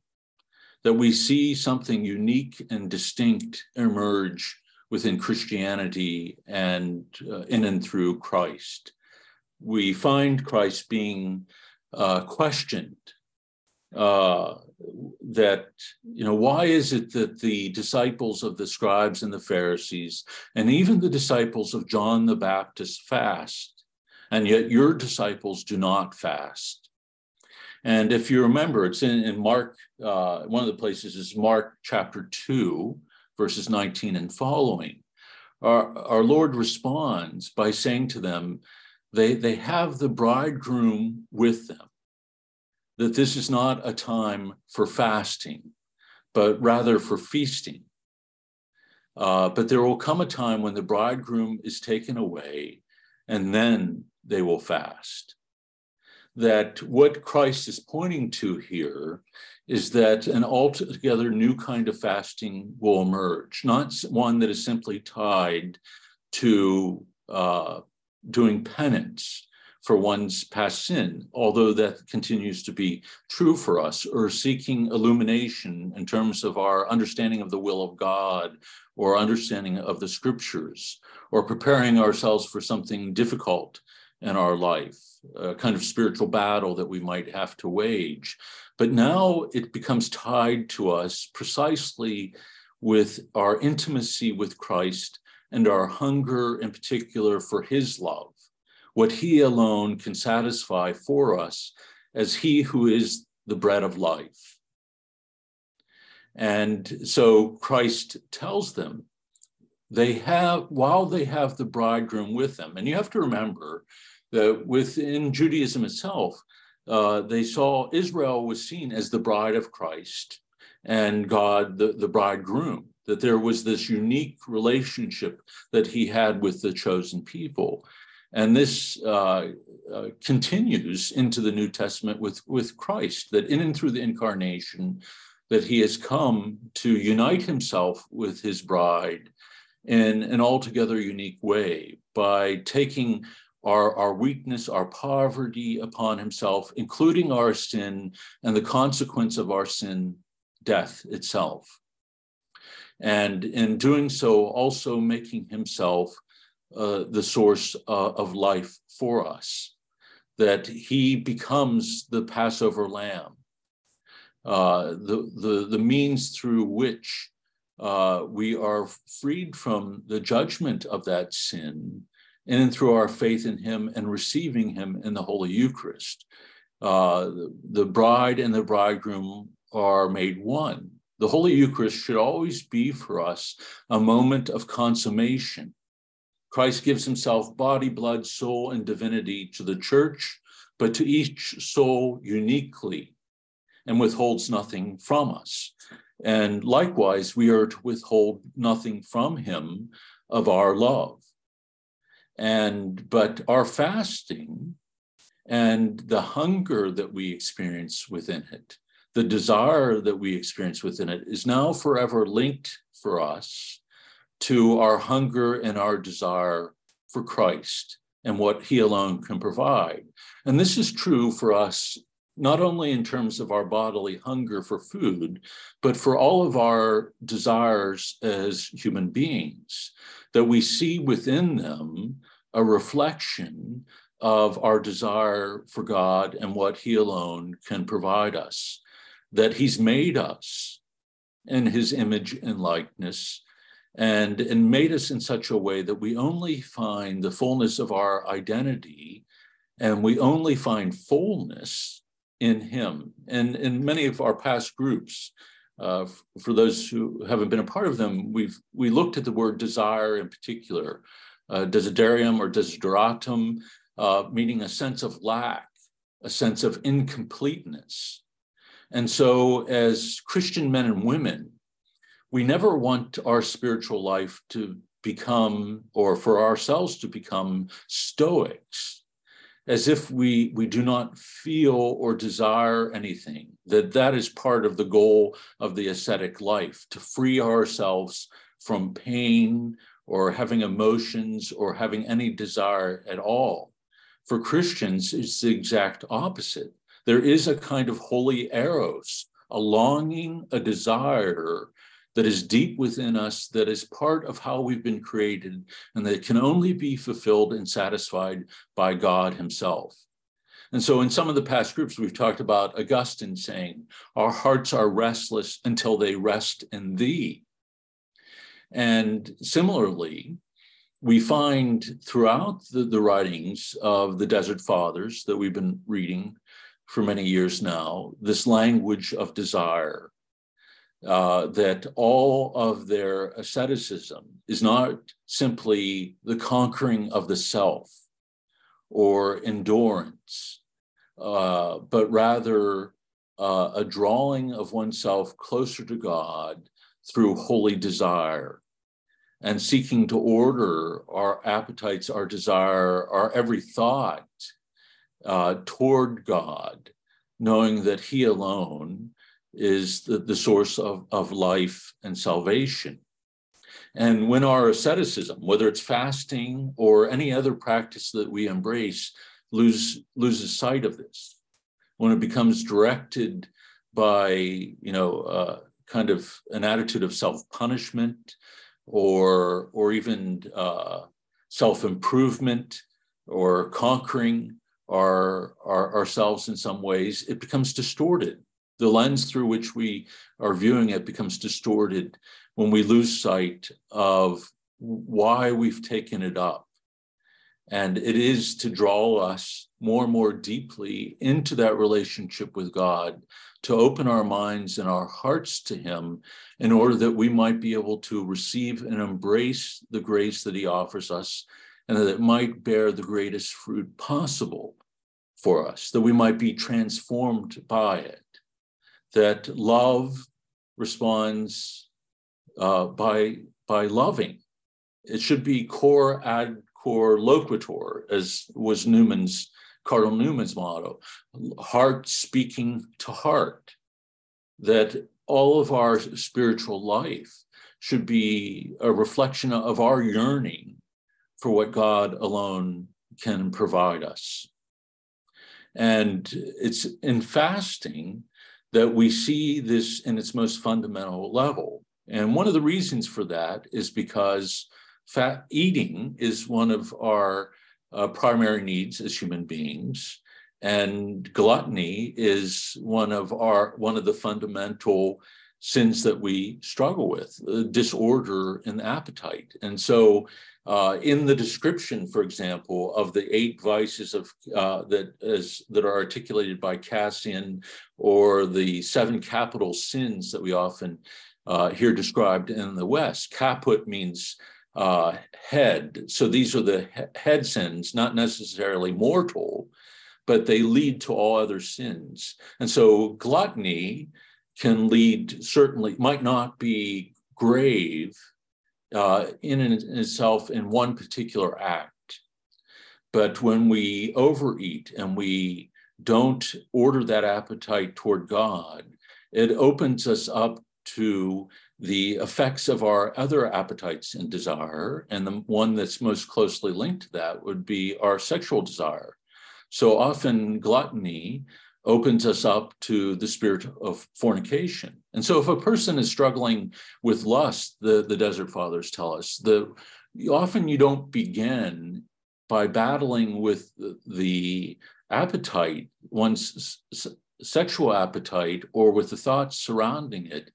that we see something unique and distinct emerge within Christianity and uh, in and through Christ. We find Christ being uh, questioned uh, that, you know, why is it that the disciples of the scribes and the Pharisees, and even the disciples of John the Baptist, fast? and yet your disciples do not fast. And if you remember, it's in, in Mark, uh, one of the places is Mark chapter 2, verses 19 and following. Our, our Lord responds by saying to them, they, they have the bridegroom with them, that this is not a time for fasting, but rather for feasting. Uh, but there will come a time when the bridegroom is taken away, and then they will fast. That what Christ is pointing to here is that an altogether new kind of fasting will emerge, not one that is simply tied to uh, doing penance for one's past sin, although that continues to be true for us, or seeking illumination in terms of our understanding of the will of God or understanding of the scriptures, or preparing ourselves for something difficult in our life, a kind of spiritual battle that we might have to wage. But now it becomes tied to us precisely with our intimacy with Christ and our hunger in particular for his love, what he alone can satisfy for us as he who is the bread of life. And so Christ tells them they have, while they have the bridegroom with them, and you have to remember that within Judaism itself, uh, they saw Israel was seen as the bride of Christ and God, the, the bridegroom, that there was this unique relationship that he had with the chosen people. And this uh, uh, continues into the New Testament with, with Christ, that in and through the incarnation, that he has come to unite himself with his bride in an altogether unique way by taking our, our weakness, our poverty upon himself, including our sin and the consequence of our sin, death itself. And in doing so, also making himself uh, the source uh, of life for us, that he becomes the Passover lamb, uh, the, the, the means through which uh, we are freed from the judgment of that sin and through our faith in him and receiving him in the Holy Eucharist. Uh, the, the bride and the bridegroom are made one. The Holy Eucharist should always be for us a moment of consummation. Christ gives himself body, blood, soul, and divinity to the church, but to each soul uniquely and withholds nothing from us. And likewise, we are to withhold nothing from him of our love. And but our fasting and the hunger that we experience within it, the desire that we experience within it is now forever linked for us to our hunger and our desire for Christ and what he alone can provide. And this is true for us not only in terms of our bodily hunger for food, but for all of our desires as human beings, that we see within them a reflection of our desire for God and what He alone can provide us, that He's made us in His image and likeness. And, and made us in such a way that we only find the fullness of our identity and we only find fullness in him. And in many of our past groups, uh, for those who haven't been a part of them, we've we looked at the word desire in particular, uh, desiderium or desideratum, uh, meaning a sense of lack, a sense of incompleteness. And so, as Christian men and women, we never want our spiritual life to become, or for ourselves to become stoics as if we we do not feel or desire anything that that is part of the goal of the ascetic life to free ourselves from pain or having emotions or having any desire at all. For christians it's the exact opposite there is a kind of holy eros a longing a desire that is deep within us, that is part of how we've been created, and that can only be fulfilled and satisfied by God Himself. And so, in some of the past groups, we've talked about Augustine saying, Our hearts are restless until they rest in Thee. And similarly, we find throughout the, the writings of the Desert Fathers that we've been reading for many years now this language of desire uh, that all of their asceticism is not simply the conquering of the self or endurance, uh, but rather uh, a drawing of oneself closer to God through holy desire and seeking to order our appetites, our desire, our every thought uh, toward God, knowing that He alone is the, the source of, of life and salvation. And when our asceticism, whether it's fasting or any other practice that we embrace, lose, loses sight of this, when it becomes directed by, you know, uh, kind of an attitude of self-punishment or, or even uh, self-improvement or conquering our, our, ourselves in some ways, it becomes distorted the lens through which we are viewing it becomes distorted when we lose sight of why we've taken it up. And it is to draw us more and more deeply into that relationship with God, to open our minds and our hearts to Him in order that we might be able to receive and embrace the grace that He offers us and that it might bear the greatest fruit possible for us, that we might be transformed by it that love responds uh, by by loving. It should be cor ad cor loquitur, as was Newman's Cardinal Newman's motto, heart speaking to heart. That all of our spiritual life should be a reflection of our yearning for what God alone can provide us. And it's in fasting that we see this in its most fundamental level. And one of the reasons for that is because fat eating is one of our uh, primary needs as human beings and gluttony is one of our one of the fundamental sins that we struggle with uh, disorder in appetite and so uh, in the description, for example, of the eight vices of uh, that is that are articulated by Cassian, or the seven capital sins that we often uh, hear described in the West, caput means uh, head. So these are the he- head sins, not necessarily mortal, but they lead to all other sins. And so gluttony can lead certainly might not be grave uh, in itself in one particular act. But when we overeat and we don't order that appetite toward God, it opens us up to the effects of our other appetites and desire. And the one that's most closely linked to that would be our sexual desire. So often, gluttony opens us up to the spirit of fornication. And so if a person is struggling with lust, the, the desert fathers tell us, the often you don't begin by battling with the, appetite, one's sexual appetite, or with the thoughts surrounding it,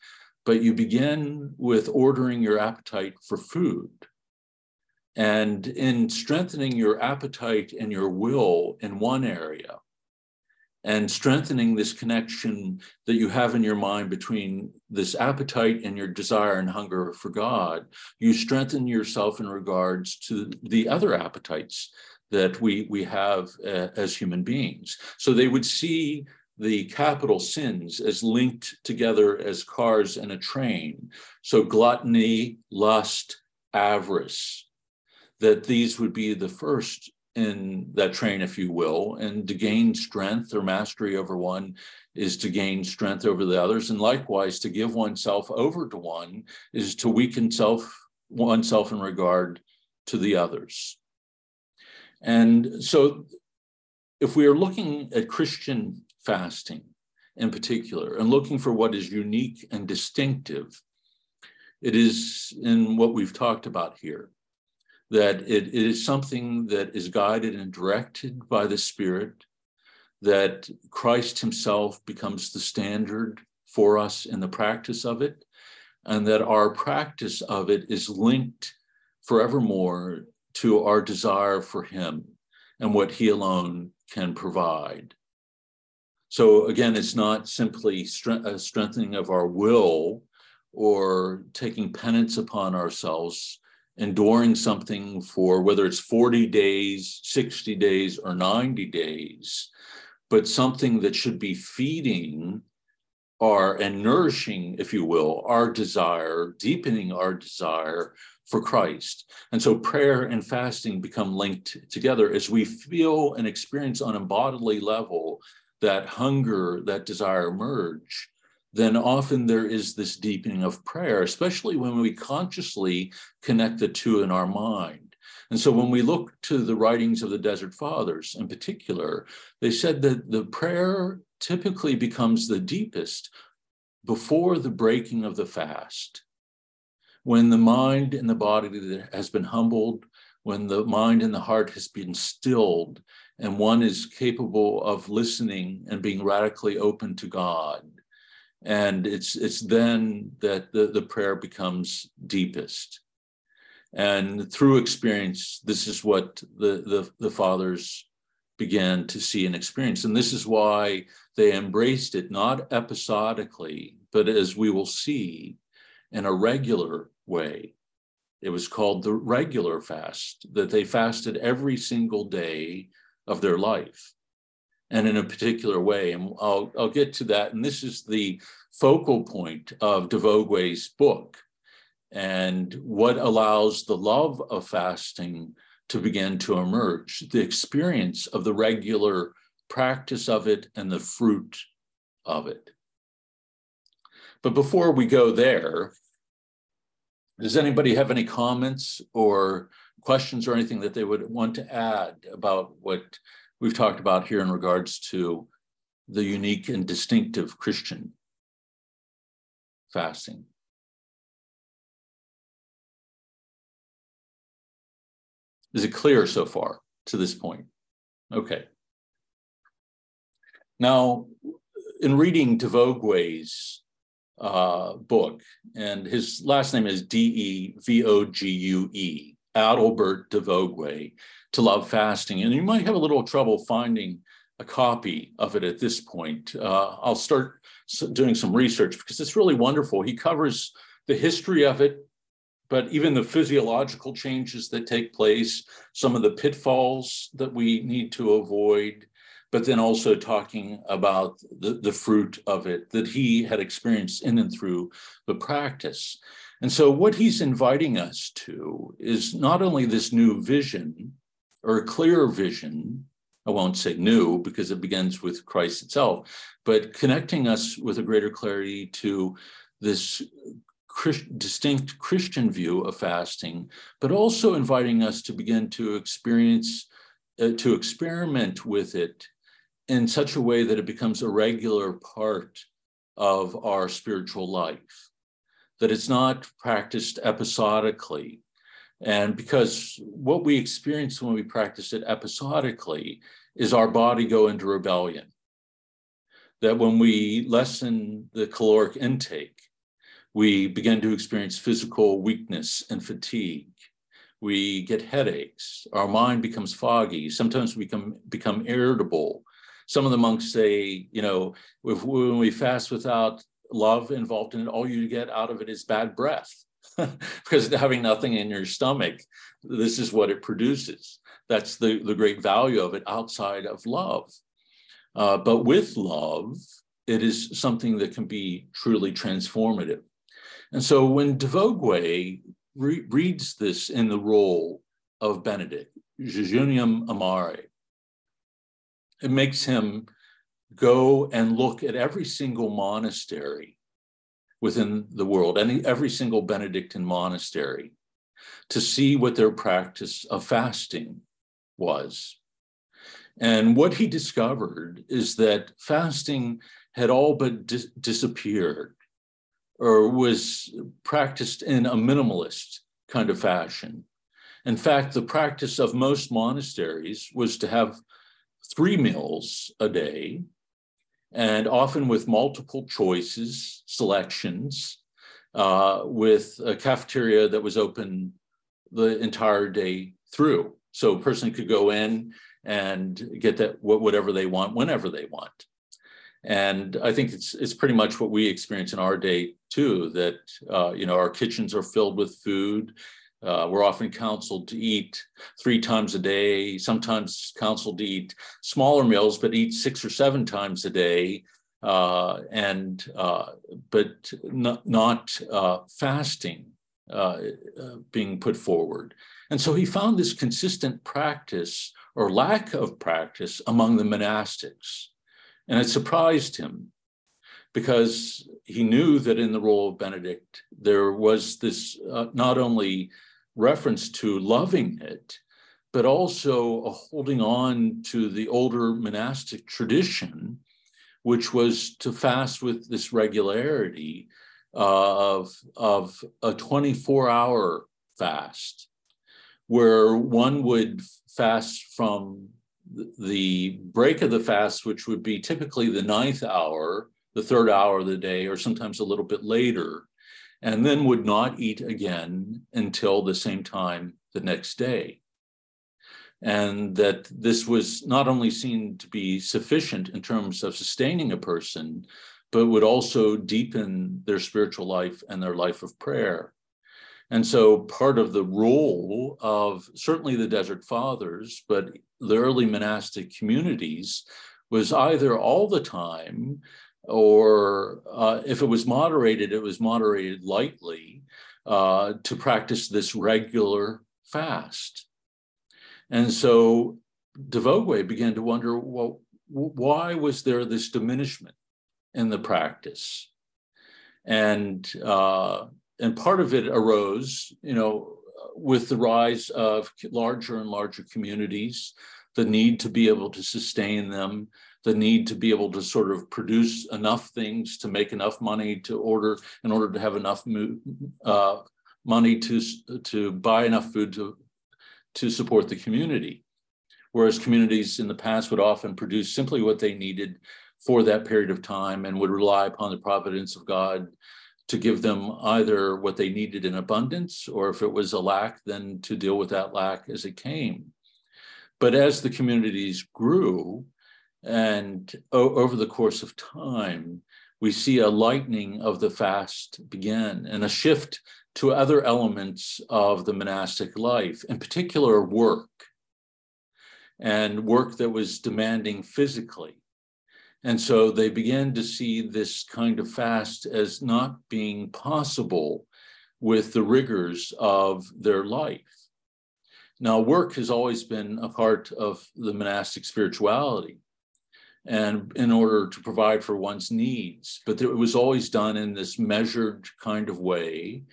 but you begin with ordering your appetite for food. And in strengthening your appetite and your will in one area, and strengthening this connection that you have in your mind between this appetite and your desire and hunger for God, you strengthen yourself in regards to the other appetites that we, we have uh, as human beings. So they would see the capital sins as linked together as cars and a train. So gluttony, lust, avarice, that these would be the first in that train, if you will, and to gain strength or mastery over one is to gain strength over the others. And likewise, to give oneself over to one is to weaken self oneself in regard to the others. And so if we are looking at Christian fasting in particular and looking for what is unique and distinctive, it is in what we've talked about here that it, it is something that is guided and directed by the Spirit, that Christ Himself becomes the standard for us in the practice of it, and that our practice of it is linked forevermore to our desire for Him and what He alone can provide. So, again, it's not simply a uh, strengthening of our will or taking penance upon ourselves enduring something for whether it's 40 days, 60 days, or 90 days, but something that should be feeding our and nourishing, if you will, our desire, deepening our desire for Christ. And so prayer and fasting become linked together as we feel and experience on a bodily level that hunger, that desire merge then often there is this deepening of prayer, especially when we consciously connect the two in our mind. And so when we look to the writings of the Desert Fathers in particular, they said that the prayer typically becomes the deepest before the breaking of the fast. When the mind and the body has been humbled, when the mind and the heart has been stilled, and one is capable of listening and being radically open to God and it's it's then that the, the prayer becomes deepest. And through experience this is what the, the the fathers began to see and experience. And this is why they embraced it not episodically but as we will see in a regular way. It was called the regular fast that they fasted every single day of their life and in a particular way. And I'll, I'll get to that. And this is the focal point of de Vogüé's book and what allows the love of fasting to begin to emerge, the experience of the regular practice of it and the fruit of it. But before we go there, does anybody have any comments or questions or anything that they would want to add about what we've talked about here in regards to the unique and distinctive Christian fasting. Is it clear so far to this point? Okay. Now, in reading de uh, book, and his last name is D E V O G U E, Adalbert de Vogüé, to love fasting. And you might have a little trouble finding a copy of it at this point. Uh, I'll start doing some research because it's really wonderful. He covers the history of it, but even the physiological changes that take place, some of the pitfalls that we need to avoid, but then also talking about the, the fruit of it that he had experienced in and through the practice. And so, what he's inviting us to is not only this new vision or a clearer vision, I won't say new because it begins with Christ itself, but connecting us with a greater clarity to this Christ, distinct Christian view of fasting, but also inviting us to begin to experience, uh, to experiment with it in such a way that it becomes a regular part of our spiritual life, that it's not practiced episodically. And because what we experience when we practice it episodically is our body go into rebellion. That when we lessen the caloric intake, we begin to experience physical weakness and fatigue. We get headaches. Our mind becomes foggy. Sometimes we become, become irritable. Some of the monks say, you know, if, when we fast without love involved in it, all you get out of it is bad breath. because having nothing in your stomach, this is what it produces. That's the, the great value of it outside of love. Uh, but with love, it is something that can be truly transformative. And so when de Vogüé re- reads this in the Rule of Benedict, Jejunium Amare, it makes him go and look at every single monastery within the world, any every single Benedictine monastery, to see what their practice of fasting was. And what he discovered is that fasting had all but dis- disappeared or was practiced in a minimalist kind of fashion. In fact, the practice of most monasteries was to have three meals a day, and often with multiple choices, selections, uh, with a cafeteria that was open the entire day through. So a person could go in and get that whatever they want whenever they want. And I think it's it's pretty much what we experience in our day too. That uh, you know our kitchens are filled with food. Uh, we're often counseled to eat three times a day. Sometimes counseled to eat smaller meals, but eat six or seven times a day. Uh, and uh, but not, not uh, fasting uh, being put forward. And so he found this consistent practice or lack of practice among the monastics. And it surprised him because he knew that in the Rule of Benedict, there was this uh, not only reference to loving it, but also a holding on to the older monastic tradition, which was to fast with this regularity uh, of, of a 24 hour fast, where one would fast from the break of the fast, which would be typically the ninth hour, the third hour of the day, or sometimes a little bit later, and then would not eat again until the same time the next day. And that this was not only seen to be sufficient in terms of sustaining a person, but would also deepen their spiritual life and their life of prayer. And so part of the role of certainly the Desert Fathers, but the early monastic communities was either all the time or uh, if it was moderated, it was moderated lightly uh, to practice this regular fast. And so de Vogüé began to wonder, well, why was there this diminishment in the practice? And uh, and part of it arose, you know, with the rise of larger and larger communities, the need to be able to sustain them, the need to be able to sort of produce enough things to make enough money to order in order to have enough uh, money to to buy enough food to to support the community. Whereas communities in the past would often produce simply what they needed for that period of time and would rely upon the providence of God to give them either what they needed in abundance, or if it was a lack, then to deal with that lack as it came. But as the communities grew, and o- over the course of time, we see a lightening of the fast begin and a shift to other elements of the monastic life, in particular work, and work that was demanding physically. And so they began to see this kind of fast as not being possible with the rigors of their life. Now, work has always been a part of the monastic spirituality and in order to provide for one's needs, but it was always done in this measured kind of way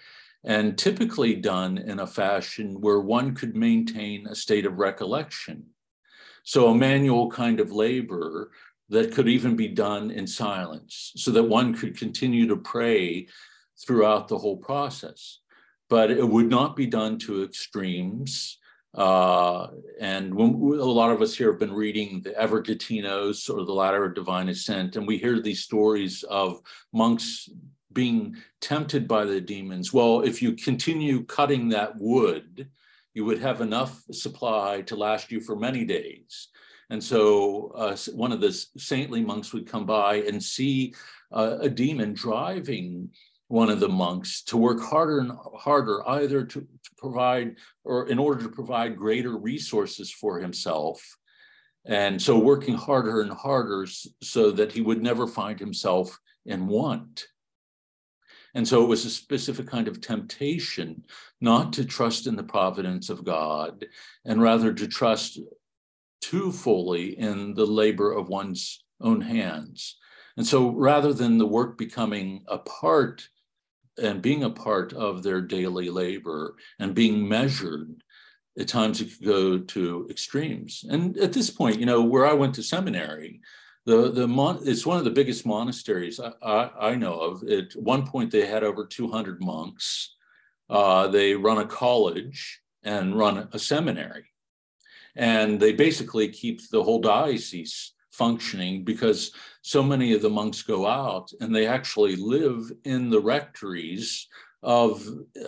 and typically done in a fashion where one could maintain a state of recollection. So, a manual kind of labor that could even be done in silence so that one could continue to pray throughout the whole process. But it would not be done to extremes. Uh, and when, a lot of us here have been reading the Evergetinos or the Ladder of Divine Ascent, and we hear these stories of monks being tempted by the demons. Well, if you continue cutting that wood, you would have enough supply to last you for many days. And so uh, one of the saintly monks would come by and see uh, a demon driving one of the monks to work harder and harder, either to, to provide or in order to provide greater resources for himself. And so working harder and harder so that he would never find himself in want. And so it was a specific kind of temptation not to trust in the providence of God and rather to trust too fully in the labor of one's own hands. And so rather than the work becoming a part and being a part of their daily labor and being measured, at times it could go to extremes. And at this point, you know, where I went to seminary, the the mon- it's one of the biggest monasteries I, I, I, know of. At one point, they had over 200 monks. Uh, they run a college and run a seminary. And they basically keep the whole diocese functioning because so many of the monks go out and they actually live in the rectories of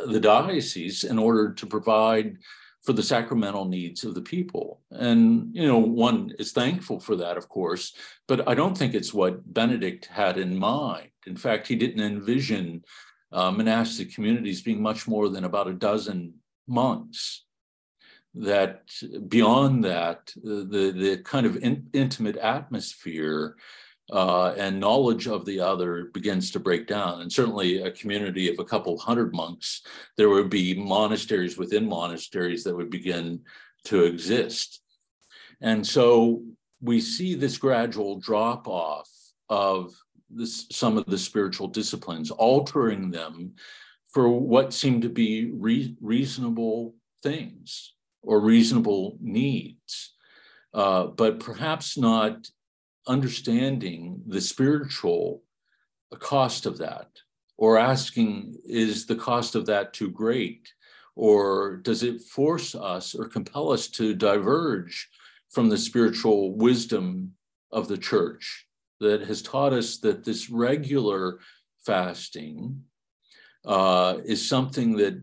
the diocese in order to provide for the sacramental needs of the people. And, you know, one is thankful for that, of course, but I don't think it's what Benedict had in mind. In fact, he didn't envision uh, monastic communities being much more than about a dozen monks that beyond that, the, the kind of in, intimate atmosphere uh, and knowledge of the other begins to break down. And certainly, a community of a couple hundred monks, there would be monasteries within monasteries that would begin to exist. And so we see this gradual drop off of this, some of the spiritual disciplines, altering them for what seem to be re- reasonable things or reasonable needs, uh, but perhaps not understanding the spiritual cost of that, or asking, is the cost of that too great? Or does it force us or compel us to diverge from the spiritual wisdom of the church that has taught us that this regular fasting uh, is something that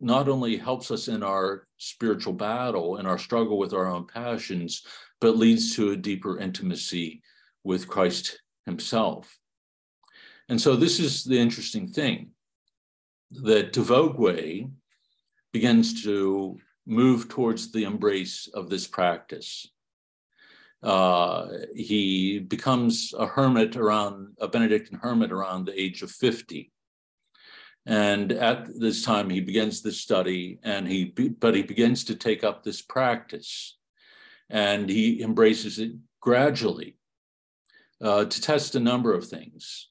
not only helps us in our spiritual battle and our struggle with our own passions, but leads to a deeper intimacy with Christ Himself. And so, this is the interesting thing that de Vogüé begins to move towards the embrace of this practice. Uh, he becomes a hermit around a Benedictine hermit around the age of 50. And at this time, he begins this study, and he but he begins to take up this practice, and he embraces it gradually uh, to test a number of things.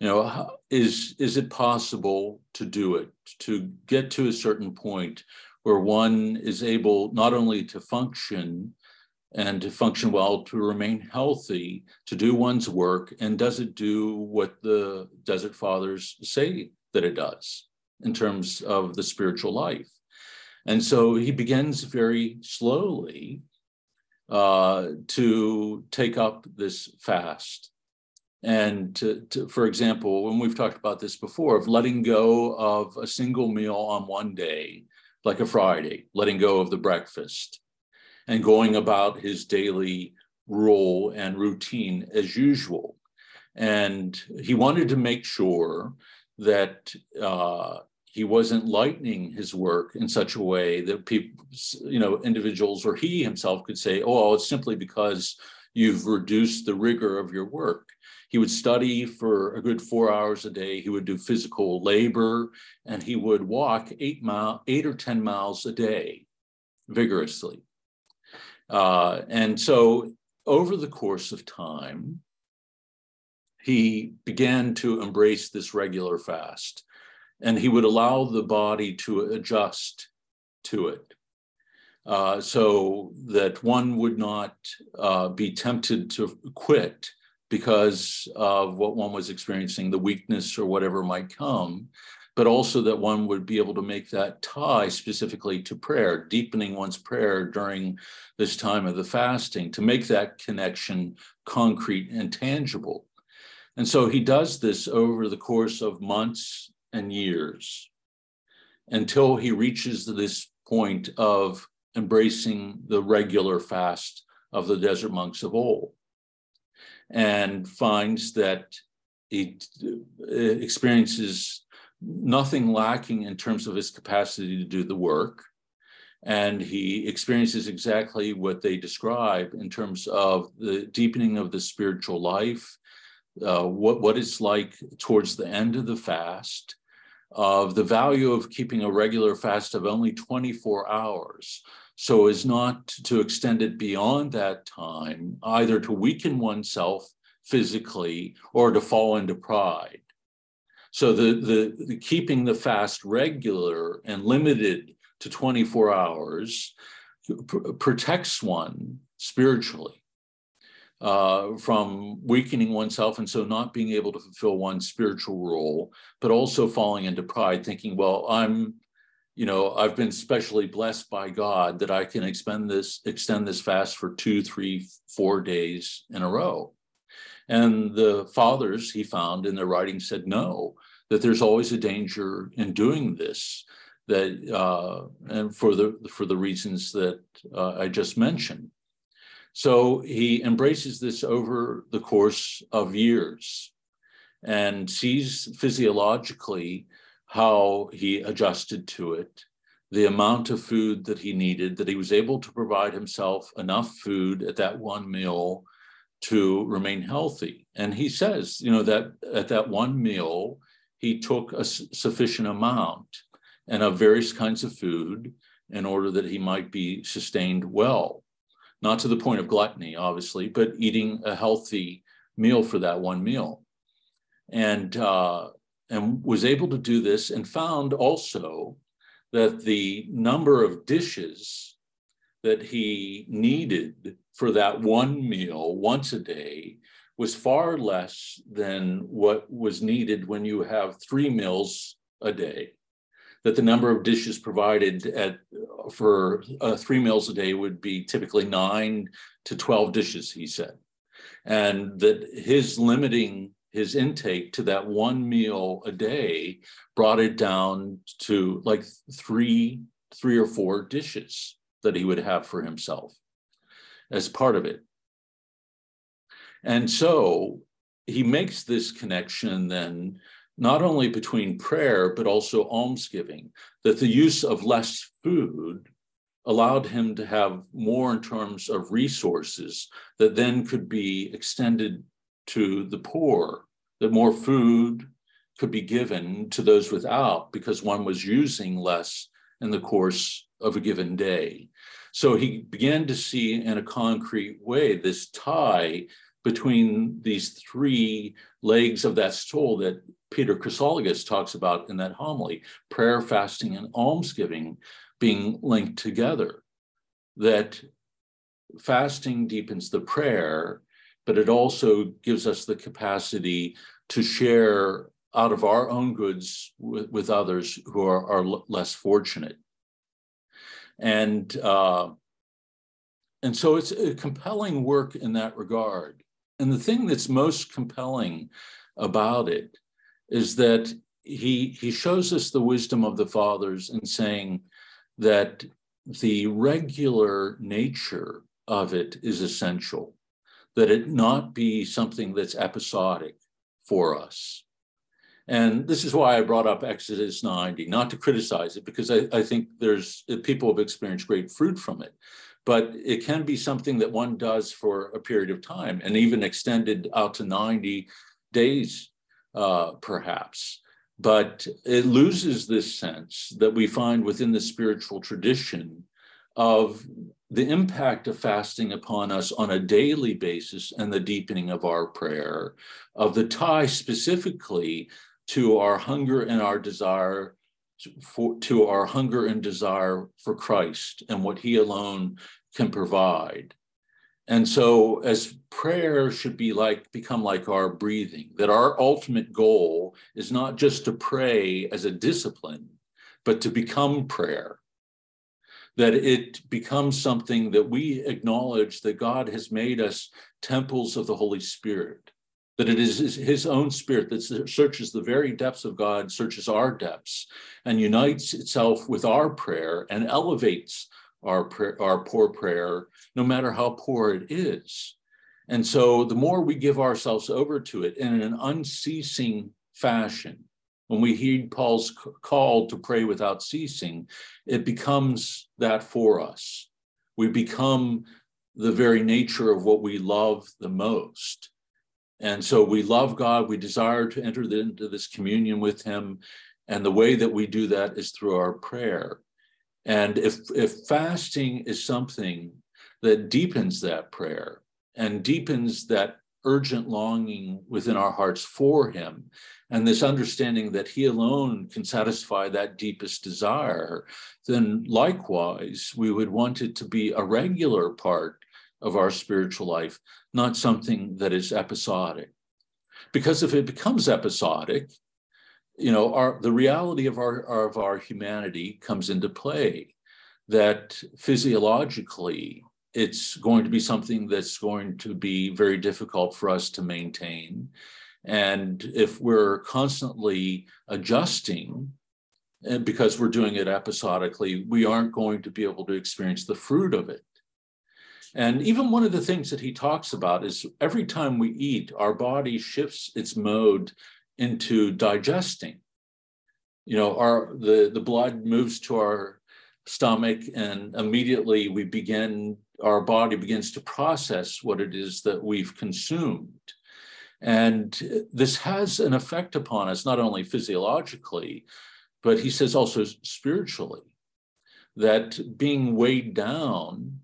You know, is is it possible to do it to get to a certain point where one is able not only to function and to function well, to remain healthy, to do one's work, and does it do what the Desert Fathers say that it does in terms of the spiritual life. And so he begins very slowly uh, to take up this fast. And to, to, for example, when we've talked about this before, of letting go of a single meal on one day, like a Friday, letting go of the breakfast, and going about his daily role and routine as usual. And he wanted to make sure that uh, he wasn't lightening his work in such a way that people, you know, individuals or he himself could say, oh, it's simply because you've reduced the rigor of your work. He would study for a good four hours a day. He would do physical labor and he would walk eight mile, eight or 10 miles a day vigorously. Uh, and so over the course of time, he began to embrace this regular fast and he would allow the body to adjust to it uh, so that one would not uh, be tempted to quit because of what one was experiencing, the weakness or whatever might come, but also that one would be able to make that tie specifically to prayer, deepening one's prayer during this time of the fasting to make that connection concrete and tangible. And so he does this over the course of months and years until he reaches this point of embracing the regular fast of the desert monks of old and finds that he uh, experiences nothing lacking in terms of his capacity to do the work. And he experiences exactly what they describe in terms of the deepening of the spiritual life, uh, what, what it's like towards the end of the fast, of the value of keeping a regular fast of only 24 hours so as not to extend it beyond that time, either to weaken oneself physically or to fall into pride. So the, the, the keeping the fast regular and limited to 24 hours pr- protects one spiritually. Uh, from weakening oneself and so not being able to fulfill one's spiritual role, but also falling into pride, thinking, well, I'm you know, I've been specially blessed by God that I can expend this extend this fast for two, three, four days in a row. And the fathers he found in their writing said no, that there's always a danger in doing this, that uh, and for the for the reasons that uh, I just mentioned. So he embraces this over the course of years and sees physiologically how he adjusted to it, the amount of food that he needed, that he was able to provide himself enough food at that one meal to remain healthy. And he says, you know, that at that one meal, he took a sufficient amount and of various kinds of food in order that he might be sustained well. Not to the point of gluttony, obviously, but eating a healthy meal for that one meal. And uh, and was able to do this and found also that the number of dishes that he needed for that one meal once a day was far less than what was needed when you have three meals a day that the number of dishes provided at for uh, three meals a day would be typically nine to 12 dishes he said. And that his limiting his intake to that one meal a day brought it down to like three three or four dishes that he would have for himself as part of it. And so he makes this connection then not only between prayer but also almsgiving that the use of less food allowed him to have more in terms of resources that then could be extended to the poor, that more food could be given to those without because one was using less in the course of a given day. So he began to see in a concrete way this tie between these three legs of that stool that Peter Chrysologus talks about in that homily prayer, fasting, and almsgiving being linked together. That fasting deepens the prayer but it also gives us the capacity to share out of our own goods with, with others who are, are less fortunate. And uh, and so it's a compelling work in that regard. And the thing that's most compelling about it is that he he shows us the wisdom of the fathers in saying that the regular nature of it is essential that it not be something that's episodic for us. And this is why I brought up Exodus 90, not to criticize it, because I, I think there's people have experienced great fruit from it. But it can be something that one does for a period of time and even extended out to 90 days, uh, perhaps. But it loses this sense that we find within the spiritual tradition of the impact of fasting upon us on a daily basis and the deepening of our prayer, of the tie specifically to our hunger and our desire for, to our hunger and desire for Christ and what he alone can provide. And so as prayer should be like become like our breathing, that our ultimate goal is not just to pray as a discipline, but to become prayer. That it becomes something that we acknowledge that God has made us temples of the Holy Spirit that it is his own spirit that searches the very depths of God, searches our depths, and unites itself with our prayer and elevates our, prayer, our poor prayer, no matter how poor it is. And so the more we give ourselves over to it in an unceasing fashion, when we heed Paul's call to pray without ceasing, it becomes that for us. We become the very nature of what we love the most. And so we love God, we desire to enter into this communion with Him. And the way that we do that is through our prayer. And if, if fasting is something that deepens that prayer and deepens that urgent longing within our hearts for Him, and this understanding that He alone can satisfy that deepest desire, then likewise, we would want it to be a regular part of our spiritual life, not something that is episodic. Because if it becomes episodic, you know, our the reality of our of our humanity comes into play. That physiologically, it's going to be something that's going to be very difficult for us to maintain. And if we're constantly adjusting, and because we're doing it episodically, we aren't going to be able to experience the fruit of it. And even one of the things that he talks about is every time we eat, our body shifts its mode into digesting. You know, our the, the blood moves to our stomach, and immediately we begin, our body begins to process what it is that we've consumed. And this has an effect upon us, not only physiologically, but he says also spiritually, that being weighed down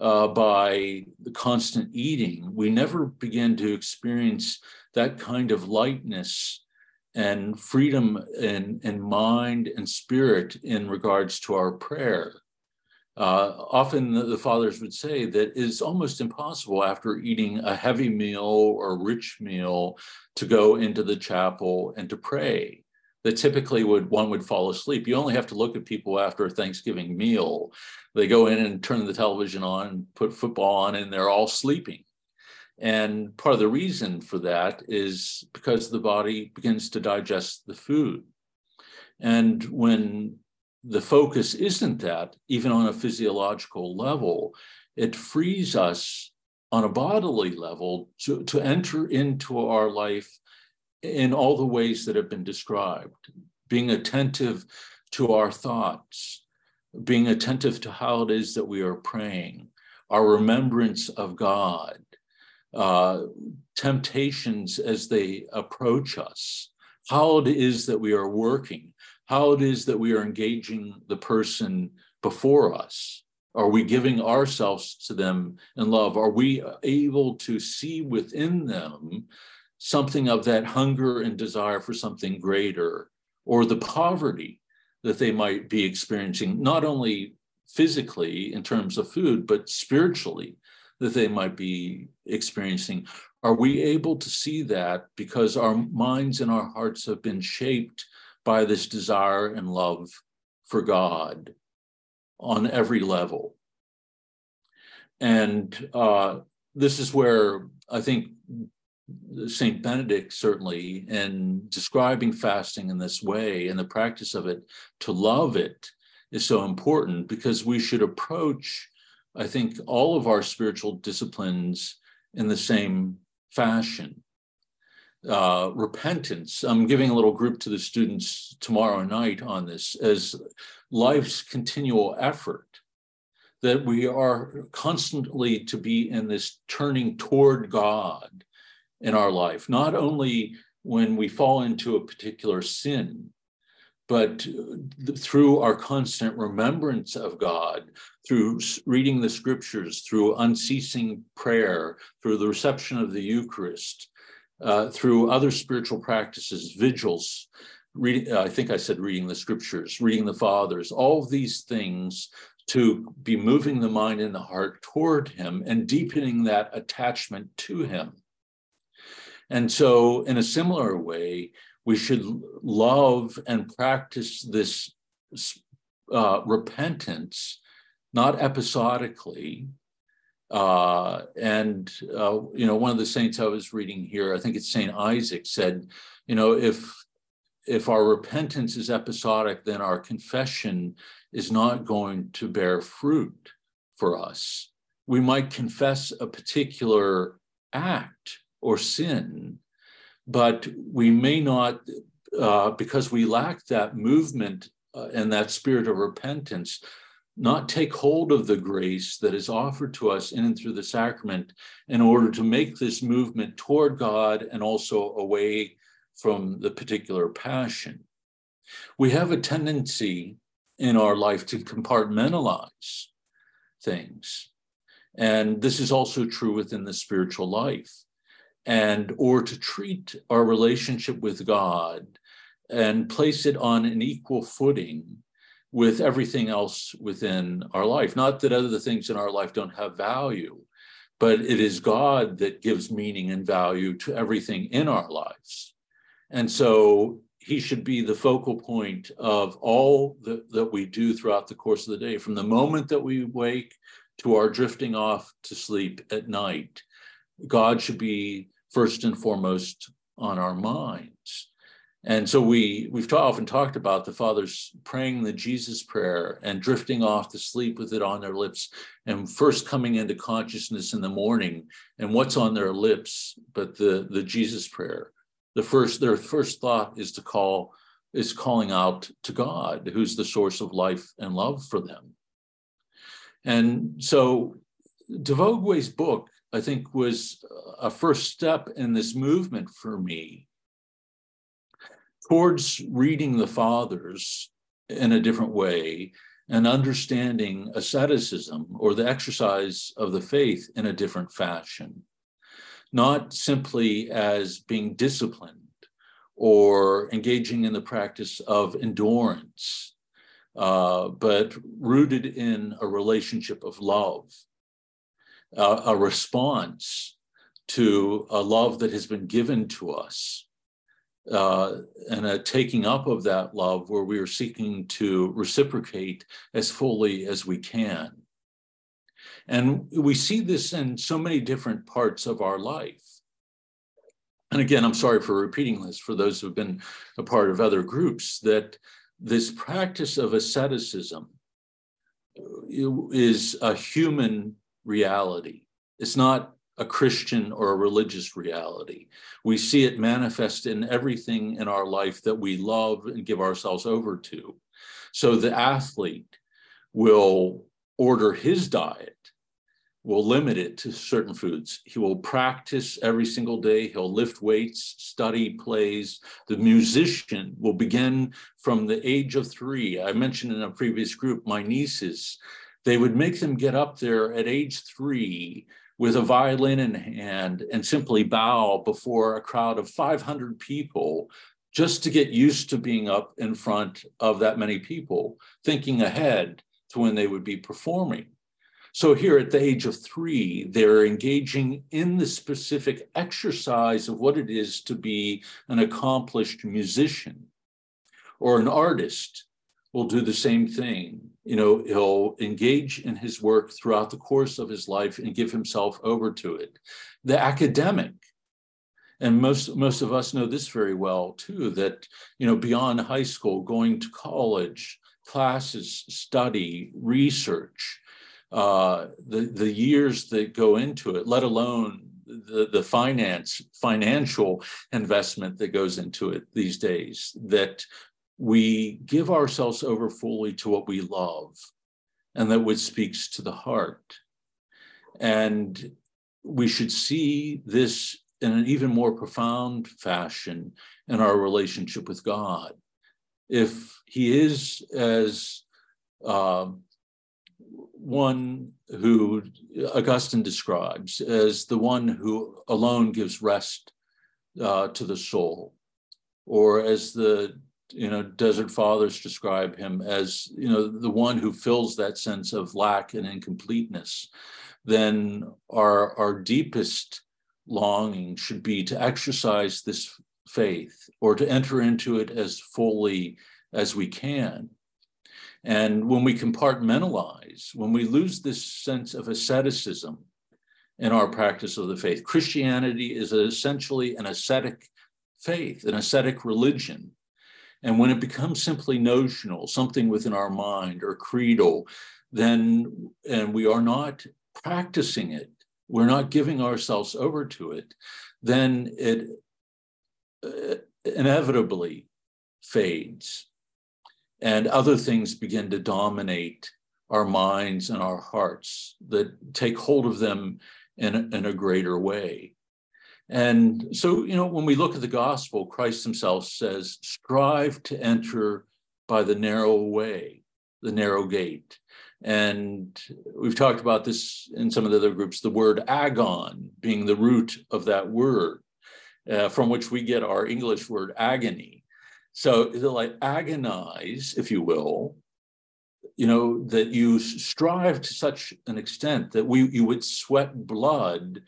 uh, by the constant eating, we never begin to experience that kind of lightness and freedom in, in mind and spirit in regards to our prayer. Uh, often the, the, fathers would say that it's almost impossible after eating a heavy meal or rich meal to go into the chapel and to pray that typically would one would fall asleep. You only have to look at people after a Thanksgiving meal. They go in and turn the television on, put football on, and they're all sleeping. And part of the reason for that is because the body begins to digest the food. And when the focus isn't that, even on a physiological level, it frees us on a bodily level to, to enter into our life in all the ways that have been described, being attentive to our thoughts, being attentive to how it is that we are praying, our remembrance of God, uh, temptations as they approach us, how it is that we are working, how it is that we are engaging the person before us. Are we giving ourselves to them in love? Are we able to see within them something of that hunger and desire for something greater, or the poverty that they might be experiencing, not only physically in terms of food, but spiritually that they might be experiencing. Are we able to see that because our minds and our hearts have been shaped by this desire and love for God on every level? And uh, this is where I think St. Benedict certainly in describing fasting in this way and the practice of it to love it is so important because we should approach, I think, all of our spiritual disciplines in the same fashion. Uh, repentance. I'm giving a little group to the students tomorrow night on this as life's continual effort that we are constantly to be in this turning toward God in our life, not only when we fall into a particular sin, but through our constant remembrance of God, through reading the scriptures, through unceasing prayer, through the reception of the Eucharist, uh, through other spiritual practices, vigils, uh, I think I said reading the scriptures, reading the fathers, all these things to be moving the mind and the heart toward him and deepening that attachment to him. And so, in a similar way, we should love and practice this uh, repentance, not episodically. Uh, and, uh, you know, one of the saints I was reading here, I think it's St. Isaac, said, you know, if if our repentance is episodic, then our confession is not going to bear fruit for us. We might confess a particular act or sin, but we may not, uh, because we lack that movement uh, and that spirit of repentance, not take hold of the grace that is offered to us in and through the sacrament in order to make this movement toward God and also away from the particular passion. We have a tendency in our life to compartmentalize things. And this is also true within the spiritual life and or to treat our relationship with God and place it on an equal footing with everything else within our life. Not that other things in our life don't have value, but it is God that gives meaning and value to everything in our lives. And so he should be the focal point of all the, that we do throughout the course of the day, from the moment that we wake to our drifting off to sleep at night. God should be first and foremost on our minds. And so we we've often talked about the fathers praying the Jesus prayer and drifting off to sleep with it on their lips, and first coming into consciousness in the morning, and what's on their lips but the the Jesus prayer. The first their first thought is to call is calling out to God, who's the source of life and love for them. And so de Vogüé's book I think was a first step in this movement for me towards reading the fathers in a different way and understanding asceticism or the exercise of the faith in a different fashion, not simply as being disciplined or engaging in the practice of endurance, uh, but rooted in a relationship of love a response to a love that has been given to us uh, and a taking up of that love where we are seeking to reciprocate as fully as we can. And we see this in so many different parts of our life. And again, I'm sorry for repeating this for those who've been a part of other groups, that this practice of asceticism is a human reality. It's not a Christian or a religious reality. We see it manifest in everything in our life that we love and give ourselves over to. So the athlete will order his diet, will limit it to certain foods. He will practice every single day. He'll lift weights, study, plays. The musician will begin from the age of three. I mentioned in a previous group, my nieces they would make them get up there at age three with a violin in hand and simply bow before a crowd of 500 people just to get used to being up in front of that many people, thinking ahead to when they would be performing. So, here at the age of three, they're engaging in the specific exercise of what it is to be an accomplished musician or an artist will do the same thing. You know, he'll engage in his work throughout the course of his life and give himself over to it. The academic, and most most of us know this very well too, that you know, beyond high school, going to college, classes, study, research, uh, the the years that go into it, let alone the, the finance financial investment that goes into it these days that we give ourselves over fully to what we love and that which speaks to the heart. And we should see this in an even more profound fashion in our relationship with God. If He is as uh, one who Augustine describes as the one who alone gives rest uh, to the soul, or as the you know desert fathers describe him as you know the one who fills that sense of lack and incompleteness then our our deepest longing should be to exercise this faith or to enter into it as fully as we can. And when we compartmentalize when we lose this sense of asceticism in our practice of the faith christianity is essentially an ascetic faith an ascetic religion and when it becomes simply notional, something within our mind or creedal, then, and we are not practicing it, we're not giving ourselves over to it, then it uh, inevitably fades. And other things begin to dominate our minds and our hearts that take hold of them in, in a greater way. And so, you know, when we look at the gospel, Christ himself says, strive to enter by the narrow way, the narrow gate. And we've talked about this in some of the other groups, the word agon being the root of that word, uh, from which we get our English word agony. So, like agonize, if you will, you know, that you strive to such an extent that we you would sweat blood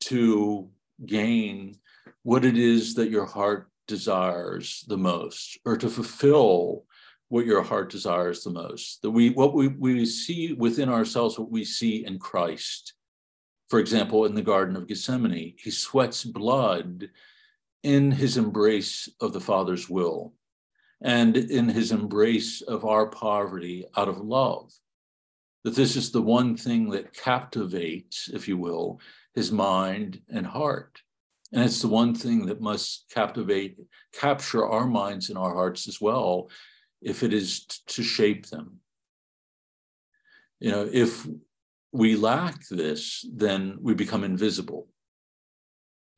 to gain what it is that your heart desires the most or to fulfill what your heart desires the most. That we what we, we see within ourselves what we see in christ. For example in the garden of gethsemane he sweats blood in his embrace of the father's will and in his embrace of our poverty out of love. That this is the one thing that captivates if you will his mind and heart. And it's the one thing that must captivate, capture our minds and our hearts as well, if it is t- to shape them. You know, if we lack this, then we become invisible.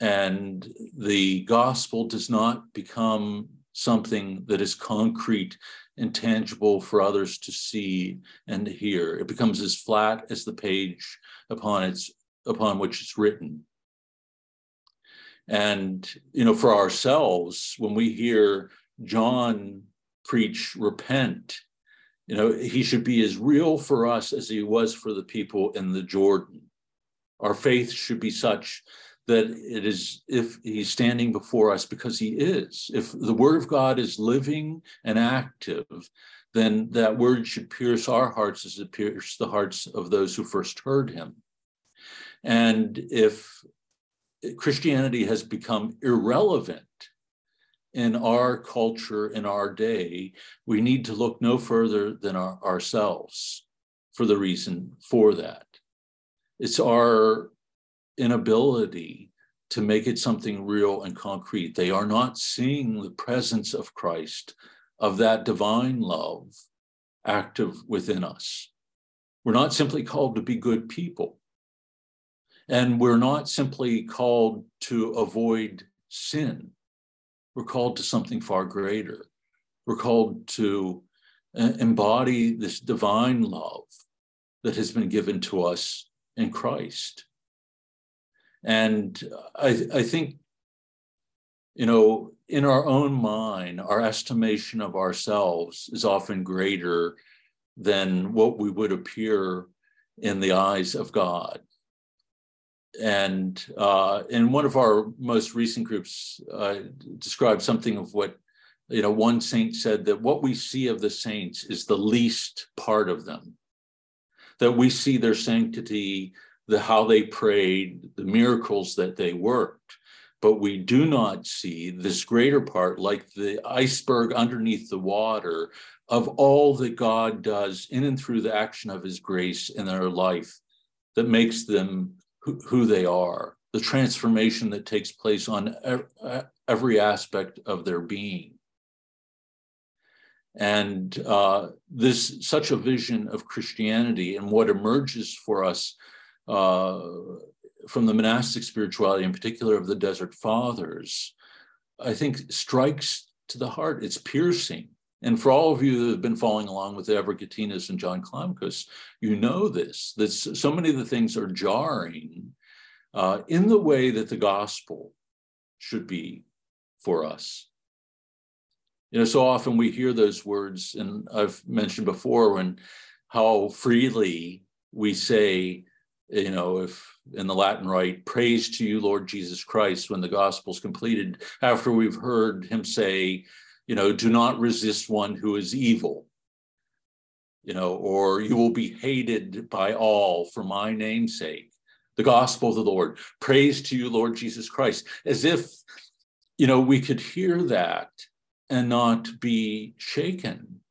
And the gospel does not become something that is concrete and tangible for others to see and hear. It becomes as flat as the page upon its upon which it's written. And, you know, for ourselves, when we hear John preach, repent, you know, he should be as real for us as he was for the people in the Jordan. Our faith should be such that it is if he's standing before us because he is. If the word of God is living and active, then that word should pierce our hearts as it pierced the hearts of those who first heard him. And if Christianity has become irrelevant in our culture, in our day, we need to look no further than our, ourselves for the reason for that. It's our inability to make it something real and concrete. They are not seeing the presence of Christ, of that divine love active within us. We're not simply called to be good people. And we're not simply called to avoid sin, we're called to something far greater. We're called to uh, embody this divine love that has been given to us in Christ. And I, I think, you know, in our own mind, our estimation of ourselves is often greater than what we would appear in the eyes of God and uh, in one of our most recent groups uh, described something of what you know one saint said that what we see of the saints is the least part of them. That we see their sanctity the how they prayed the miracles that they worked. But we do not see this greater part like the iceberg underneath the water of all that god does in and through the action of his grace in their life that makes them who, they are, the transformation that takes place on every aspect of their being. And uh, this such a vision of Christianity and what emerges for us uh, from the monastic spirituality, in particular of the Desert Fathers, I think strikes to the heart. It's piercing. And for all of you that have been following along with Evergetinos and John Climacus, you know this, that so many of the things are jarring uh, in the way that the gospel should be for us. You know, so often we hear those words, and I've mentioned before when how freely we say, you know, if in the Latin rite, praise to you, Lord Jesus Christ, when the gospel's completed, after we've heard him say, you know, do not resist one who is evil, you know, or you will be hated by all for my name's sake. The gospel of the Lord. Praise to you, Lord Jesus Christ. As if, you know, we could hear that and not be shaken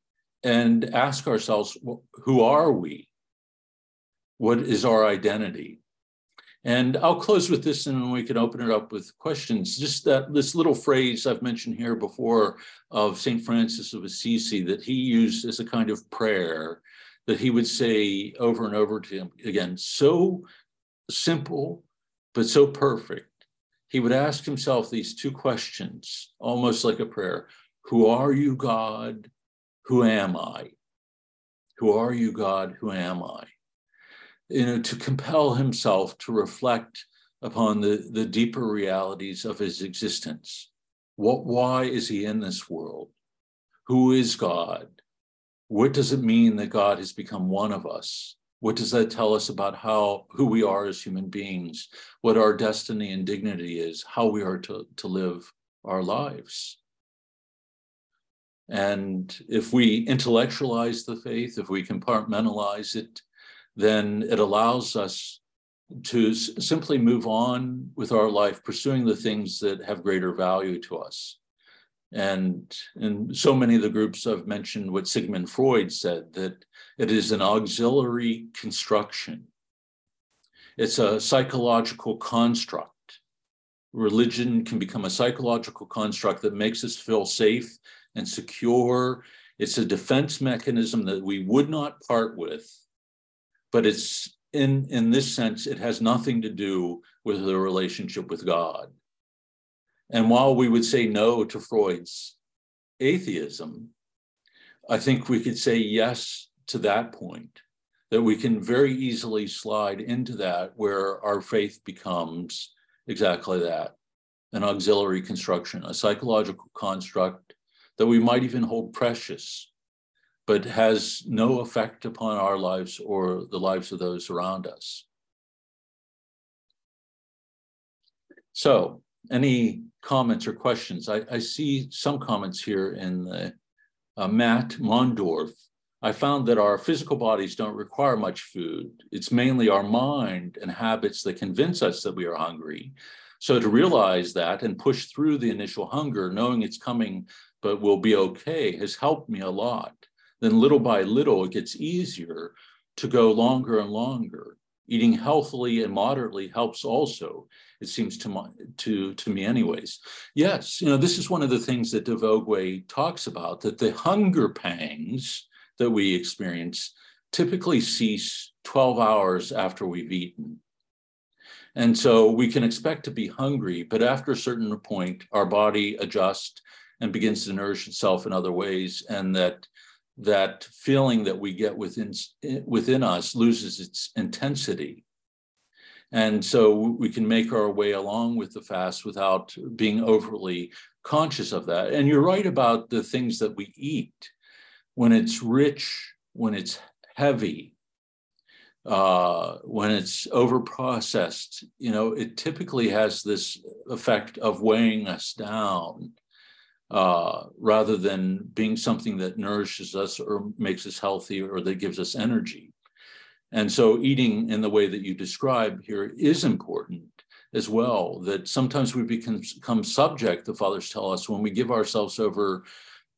and ask ourselves, who are we? What is our identity? And I'll close with this and then we can open it up with questions. Just that this little phrase I've mentioned here before of St. Francis of Assisi that he used as a kind of prayer that he would say over and over to him again, so simple, but so perfect. He would ask himself these two questions, almost like a prayer Who are you, God? Who am I? Who are you, God? Who am I? You know, to compel himself to reflect upon the, the deeper realities of his existence. What, why is he in this world? Who is God? What does it mean that God has become one of us? What does that tell us about how who we are as human beings, what our destiny and dignity is, how we are to, to live our lives? And if we intellectualize the faith, if we compartmentalize it, then it allows us to simply move on with our life, pursuing the things that have greater value to us. And in so many of the groups I've mentioned what Sigmund Freud said that it is an auxiliary construction. It's a psychological construct. Religion can become a psychological construct that makes us feel safe and secure. It's a defense mechanism that we would not part with but it's in in this sense it has nothing to do with the relationship with god. And while we would say no to freud's atheism i think we could say yes to that point that we can very easily slide into that where our faith becomes exactly that an auxiliary construction a psychological construct that we might even hold precious but has no effect upon our lives or the lives of those around us. So, any comments or questions? I, I see some comments here in the uh, Matt Mondorf. I found that our physical bodies don't require much food. It's mainly our mind and habits that convince us that we are hungry. So to realize that and push through the initial hunger, knowing it's coming but will be okay, has helped me a lot then little by little, it gets easier to go longer and longer. Eating healthily and moderately helps also, it seems to, my, to, to me anyways. Yes, you know, this is one of the things that de Vogüé talks about, that the hunger pangs that we experience typically cease 12 hours after we've eaten. And so we can expect to be hungry, but after a certain point, our body adjusts and begins to nourish itself in other ways, and that that feeling that we get within within us loses its intensity. And so we can make our way along with the fast without being overly conscious of that. And you're right about the things that we eat. When it's rich when it's heavy uh, when it's over processed you know it typically has this effect of weighing us down uh, rather than being something that nourishes us or makes us healthy or that gives us energy. And so, eating in the way that you describe here is important as well. That sometimes we become subject, the fathers tell us, when we give ourselves over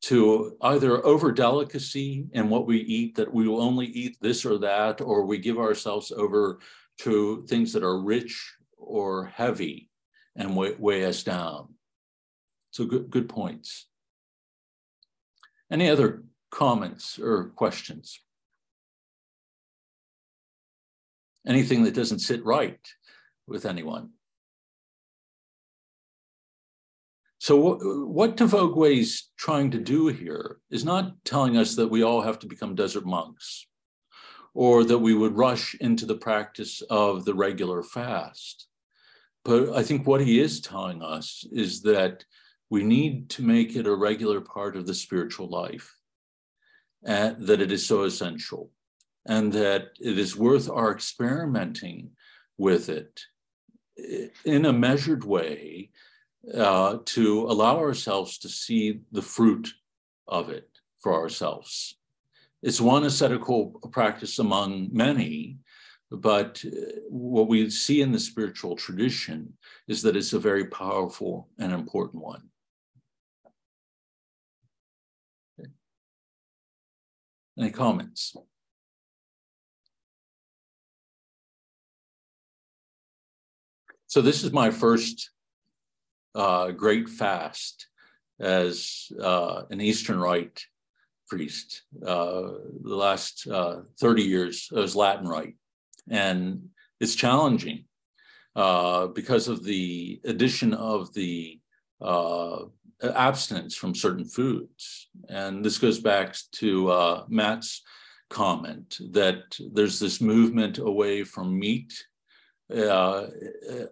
to either over delicacy in what we eat, that we will only eat this or that, or we give ourselves over to things that are rich or heavy and weigh, weigh us down. So good, good points. Any other comments or questions? Anything that doesn't sit right with anyone? So what de Vogüé is trying to do here is not telling us that we all have to become desert monks or that we would rush into the practice of the regular fast. But I think what he is telling us is that we need to make it a regular part of the spiritual life, that it is so essential, and that it is worth our experimenting with it in a measured way uh, to allow ourselves to see the fruit of it for ourselves. It's one ascetical practice among many, but uh, what we see in the spiritual tradition is that it's a very powerful and important one. Any comments? So this is my first uh, great fast as uh, an Eastern Rite priest. Uh, the last uh, 30 years I was Latin Rite. And it's challenging uh, because of the addition of the uh, abstinence from certain foods. And this goes back to Matt's comment that there's this movement away from meat uh,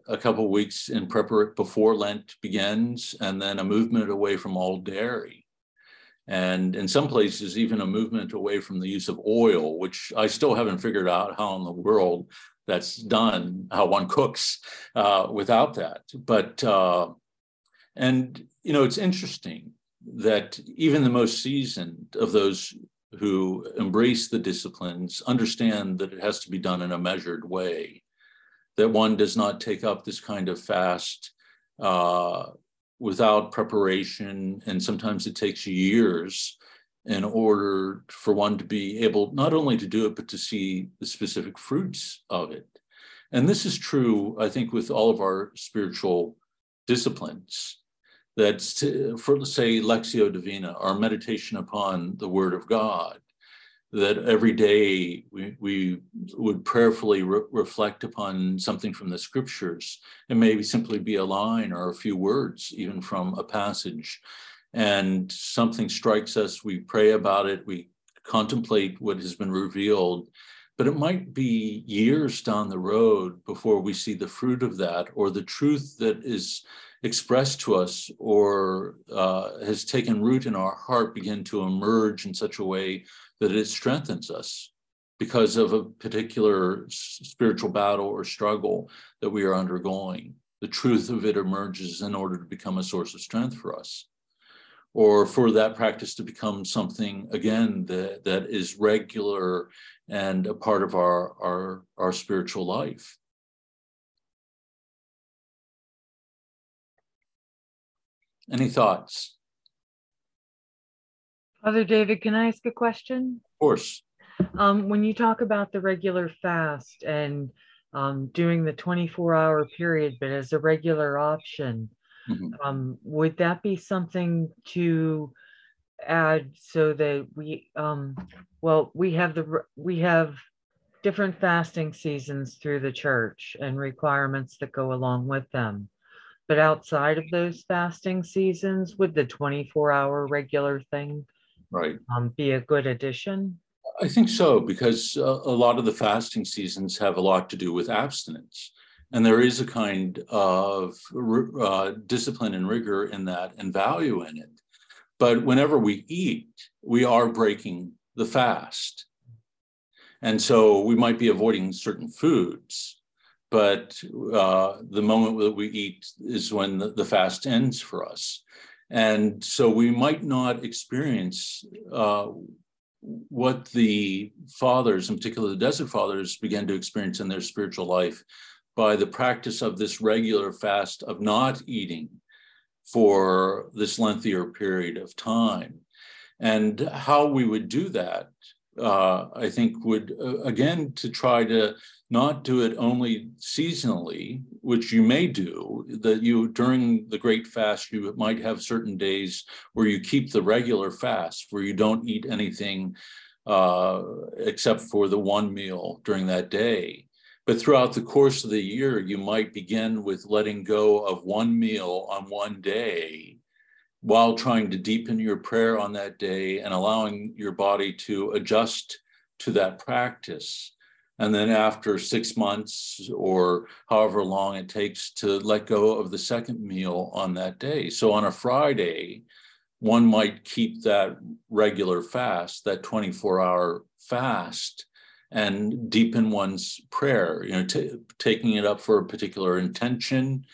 a couple weeks in preparation before Lent begins, and then a movement away from all dairy. And in some places, even a movement away from the use of oil, which I still haven't figured out how in the world that's done, how one cooks uh, without that. But, uh, and, you know, it's interesting that even the most seasoned of those who embrace the disciplines understand that it has to be done in a measured way that one does not take up this kind of fast uh, without preparation. And sometimes it takes years in order for one to be able not only to do it, but to see the specific fruits of it. And this is true, I think, with all of our spiritual disciplines. That, for say, Lectio Divina, our meditation upon the Word of God, that every day we, we would prayerfully re- reflect upon something from the scriptures. and maybe simply be a line or a few words, even from a passage. And something strikes us, we pray about it, we contemplate what has been revealed. But it might be years down the road before we see the fruit of that or the truth that is expressed to us or uh, has taken root in our heart begin to emerge in such a way that it strengthens us because of a particular spiritual battle or struggle that we are undergoing. The truth of it emerges in order to become a source of strength for us. Or for that practice to become something, again, that, that is regular and a part of our, our, our spiritual life. Any thoughts? Father David, can I ask a question? Of course. Um, when you talk about the regular fast and um, doing the 24 hour period, but as a regular option, mm-hmm. um, would that be something to add so that we, um, well, we have the, we have different fasting seasons through the church and requirements that go along with them. But outside of those fasting seasons, would the 24 hour regular thing right um, be a good addition? I think so, because uh, a lot of the fasting seasons have a lot to do with abstinence. And there is a kind of uh, discipline and rigor in that and value in it. But whenever we eat, we are breaking the fast. And so we might be avoiding certain foods, but uh, the moment that we eat is when the, the fast ends for us. And so we might not experience uh, what the fathers, in particular the Desert Fathers, began to experience in their spiritual life by the practice of this regular fast of not eating for this lengthier period of time. And how we would do that uh, I think would uh, again to try to not do it only seasonally, which you may do, that you during the great fast, you might have certain days where you keep the regular fast, where you don't eat anything uh, except for the one meal during that day. But throughout the course of the year, you might begin with letting go of one meal on one day while trying to deepen your prayer on that day and allowing your body to adjust to that practice. And then after six months or however long it takes to let go of the second meal on that day. So on a Friday, one might keep that regular fast, that 24 hour fast, and deepen one's prayer, you know, t- taking it up for a particular intention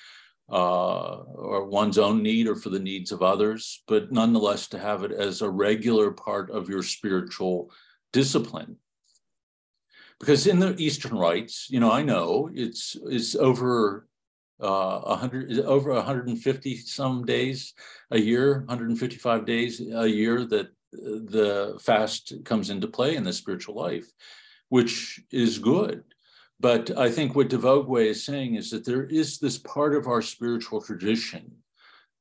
uh, or one's own need or for the needs of others, but nonetheless to have it as a regular part of your spiritual discipline. Because in the Eastern rites, you know, I know it's it's over uh, 100 over 150 some days a year 155 days a year that the fast comes into play in the spiritual life which is good but I think what de Vogüé is saying is that there is this part of our spiritual tradition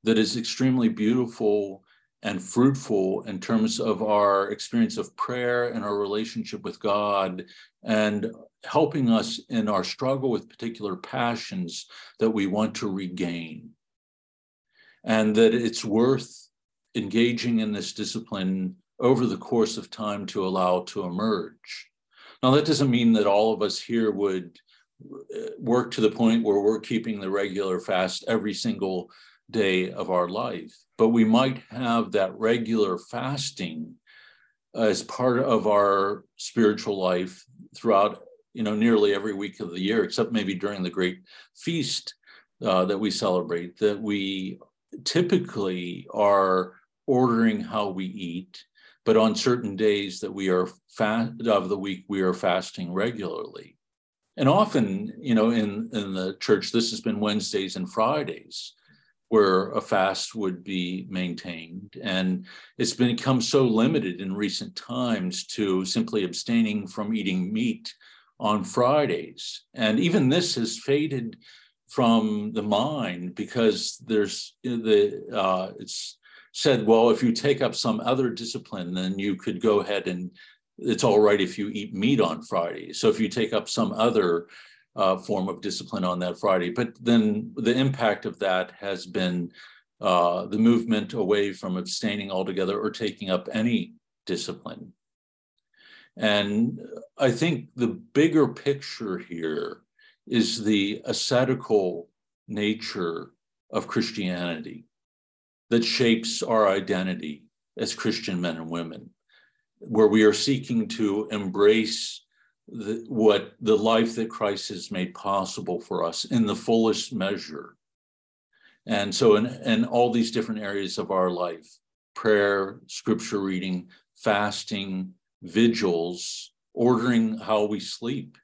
that is extremely beautiful and fruitful in terms of our experience of prayer and our relationship with God and helping us in our struggle with particular passions that we want to regain. And that it's worth engaging in this discipline over the course of time to allow to emerge. Now, that doesn't mean that all of us here would uh, work to the point where we're keeping the regular fast every single day of our life, but we might have that regular fasting as part of our spiritual life throughout you know nearly every week of the year except maybe during the great feast uh, that we celebrate that we typically are ordering how we eat but on certain days that we are fast of the week we are fasting regularly. And often you know in in the church this has been wednesdays and fridays where a fast would be maintained. And it's become so limited in recent times to simply abstaining from eating meat on fridays. And even this has faded from the mind because there's the uh, it's said, well, if you take up some other discipline, then you could go ahead and it's all right if you eat meat on Friday. So if you take up some other uh, form of discipline on that Friday, but then the impact of that has been uh, the movement away from abstaining altogether or taking up any discipline. And I think the bigger picture here is the ascetical nature of Christianity that shapes our identity as Christian men and women, where we are seeking to embrace the, what the life that Christ has made possible for us in the fullest measure. And so, in, in all these different areas of our life prayer, scripture reading, fasting, vigils, ordering how we sleep,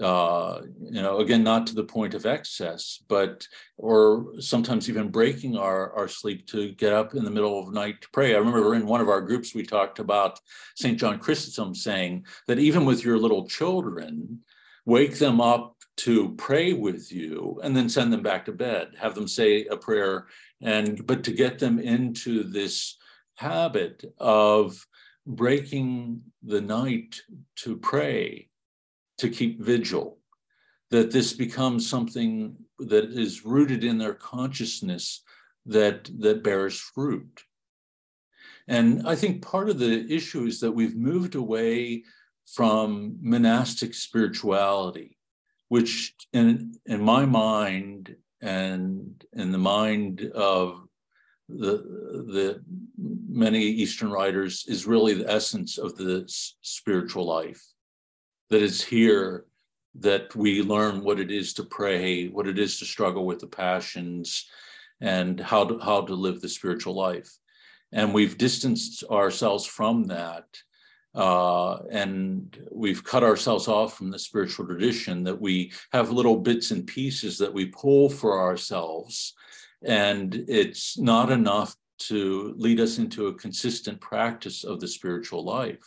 uh, you know, again, not to the point of excess, but or sometimes even breaking our, our sleep to get up in the middle of the night to pray. I remember in one of our groups, we talked about St. John Chrysostom saying that even with your little children, wake them up to pray with you and then send them back to bed, have them say a prayer, and but to get them into this habit of breaking the night to pray to keep vigil, that this becomes something that is rooted in their consciousness that, that bears fruit. And I think part of the issue is that we've moved away from monastic spirituality, which in, in my mind and in the mind of the, the many Eastern writers is really the essence of the spiritual life that it's here that we learn what it is to pray, what it is to struggle with the passions, and how to, how to live the spiritual life. And we've distanced ourselves from that. Uh, and we've cut ourselves off from the spiritual tradition that we have little bits and pieces that we pull for ourselves. And it's not enough to lead us into a consistent practice of the spiritual life.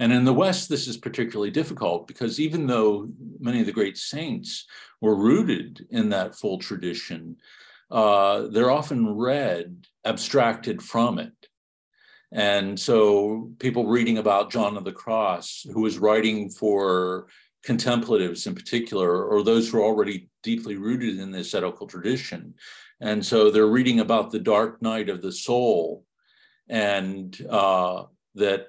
And in the West, this is particularly difficult because even though many of the great saints were rooted in that full tradition, uh, they're often read abstracted from it. And so people reading about John of the Cross, who was writing for contemplatives in particular, or those who are already deeply rooted in the ascetical tradition. And so they're reading about the dark night of the soul and uh, that,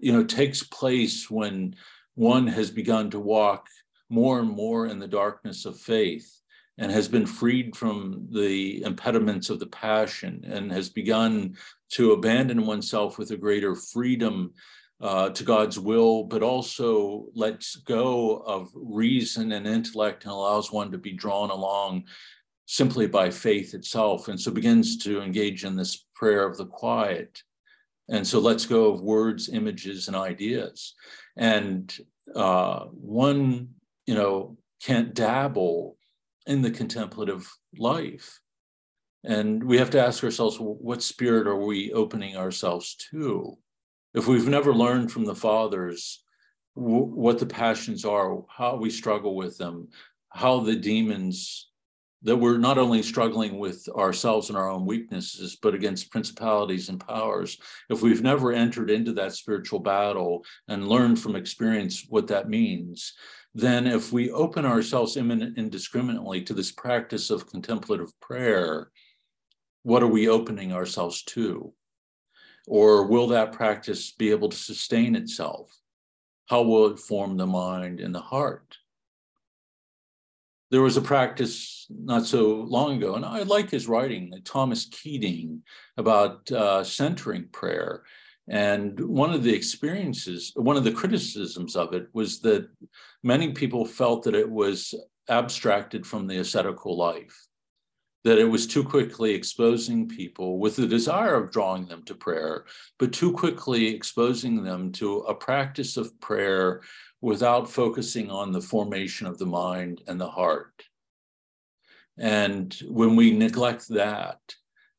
you know, takes place when one has begun to walk more and more in the darkness of faith and has been freed from the impediments of the passion and has begun to abandon oneself with a greater freedom uh, to God's will, but also lets go of reason and intellect and allows one to be drawn along simply by faith itself. And so begins to engage in this prayer of the quiet. And so let's go of words, images, and ideas. And uh, one, you know, can't dabble in the contemplative life. And we have to ask ourselves, what spirit are we opening ourselves to? If we've never learned from the fathers w- what the passions are, how we struggle with them, how the demons that we're not only struggling with ourselves and our own weaknesses, but against principalities and powers. If we've never entered into that spiritual battle and learned from experience what that means, then if we open ourselves indiscriminately to this practice of contemplative prayer, what are we opening ourselves to? Or will that practice be able to sustain itself? How will it form the mind and the heart? There was a practice not so long ago, and I like his writing, Thomas Keating, about uh, centering prayer. And one of the experiences, one of the criticisms of it was that many people felt that it was abstracted from the ascetical life, that it was too quickly exposing people with the desire of drawing them to prayer, but too quickly exposing them to a practice of prayer without focusing on the formation of the mind and the heart. And when we neglect that,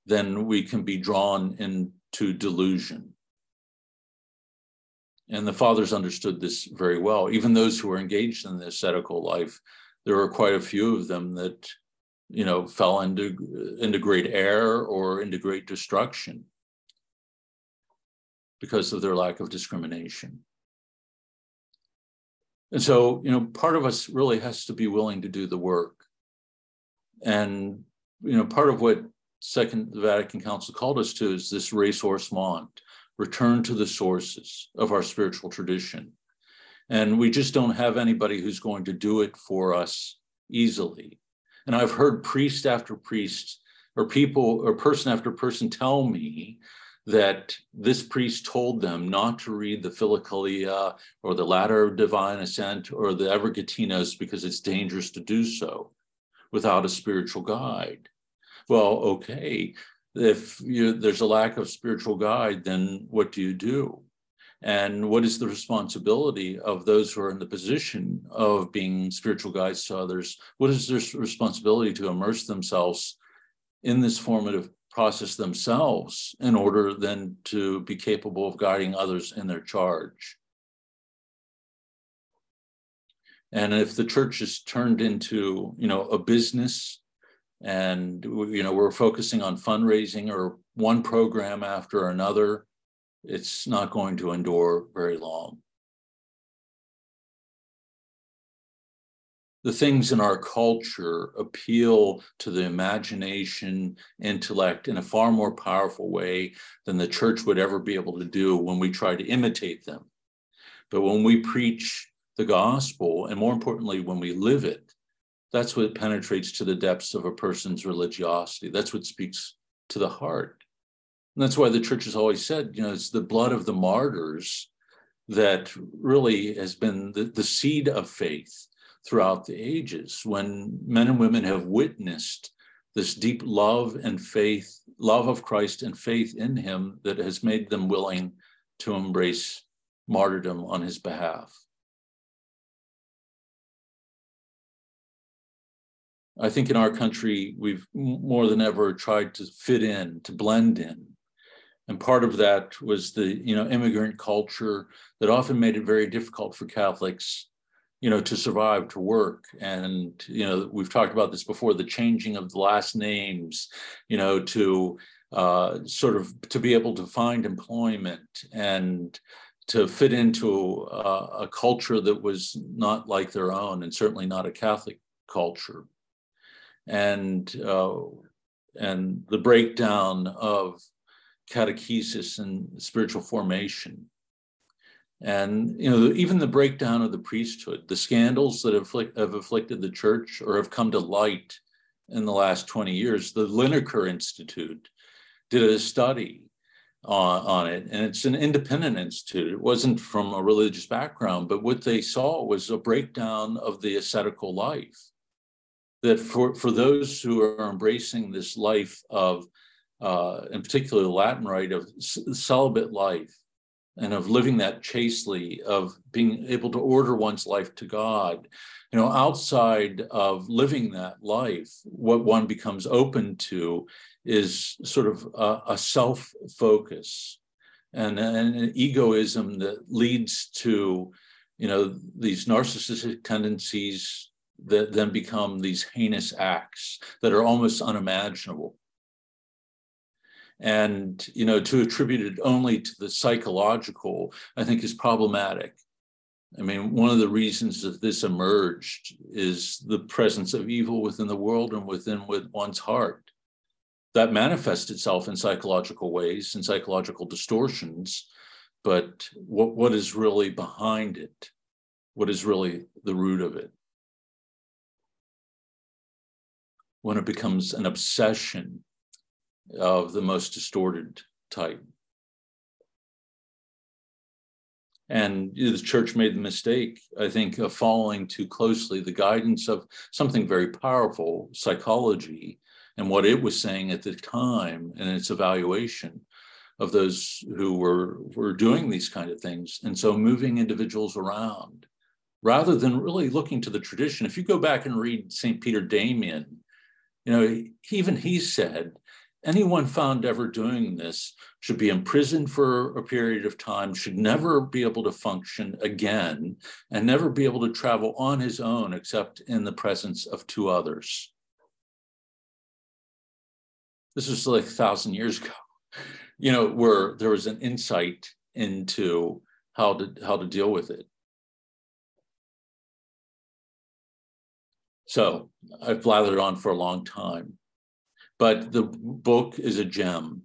then we can be drawn into delusion. And the fathers understood this very well. Even those who were engaged in the ascetical life, there were quite a few of them that, you know, fell into, into great error or into great destruction because of their lack of discrimination. And so, you know, part of us really has to be willing to do the work. And, you know, part of what Second the Vatican Council called us to is this ressourcement, return to the sources of our spiritual tradition. And we just don't have anybody who's going to do it for us easily. And I've heard priest after priest, or people, or person after person tell me that this priest told them not to read the Philokalia or the Ladder of Divine Ascent or the Evergetinos because it's dangerous to do so without a spiritual guide. Well, okay, if you, there's a lack of spiritual guide, then what do you do? And what is the responsibility of those who are in the position of being spiritual guides to others? What is their responsibility to immerse themselves in this formative process themselves in order then to be capable of guiding others in their charge? And if the church is turned into, you know, a business and you know we're focusing on fundraising or one program after another it's not going to endure very long the things in our culture appeal to the imagination intellect in a far more powerful way than the church would ever be able to do when we try to imitate them but when we preach the gospel and more importantly when we live it that's what penetrates to the depths of a person's religiosity. That's what speaks to the heart. And that's why the church has always said, you know, it's the blood of the martyrs that really has been the, the seed of faith throughout the ages when men and women have witnessed this deep love and faith, love of Christ and faith in him that has made them willing to embrace martyrdom on his behalf. I think in our country, we've more than ever tried to fit in, to blend in. And part of that was the, you know, immigrant culture that often made it very difficult for Catholics, you know, to survive, to work. And, you know, we've talked about this before, the changing of the last names, you know, to uh, sort of to be able to find employment and to fit into a, a culture that was not like their own and certainly not a Catholic culture. And uh, and the breakdown of catechesis and spiritual formation. And you know, even the breakdown of the priesthood, the scandals that have, have afflicted the church or have come to light in the last 20 years. The Linacre Institute did a study on, on it, and it's an independent institute. It wasn't from a religious background, but what they saw was a breakdown of the ascetical life. That for, for those who are embracing this life of uh, in particular the Latin rite of celibate life and of living that chastely, of being able to order one's life to God. You know, outside of living that life, what one becomes open to is sort of a, a self focus and, and an egoism that leads to, you know, these narcissistic tendencies that then become these heinous acts that are almost unimaginable and you know to attribute it only to the psychological i think is problematic. I mean one of the reasons that this emerged is the presence of evil within the world and within with one's heart. That manifests itself in psychological ways and psychological distortions but what, what is really behind it? What is really the root of it? When it becomes an obsession of the most distorted type. And the church made the mistake, I think, of following too closely the guidance of something very powerful, psychology, and what it was saying at the time and its evaluation of those who were, were doing these kind of things. And so moving individuals around rather than really looking to the tradition. If you go back and read St. Peter Damian, you know, even he said anyone found ever doing this should be imprisoned for a period of time, should never be able to function again, and never be able to travel on his own except in the presence of two others. This was like a thousand years ago, you know, where there was an insight into how to how to deal with it. So I've blathered on for a long time but the book is a gem.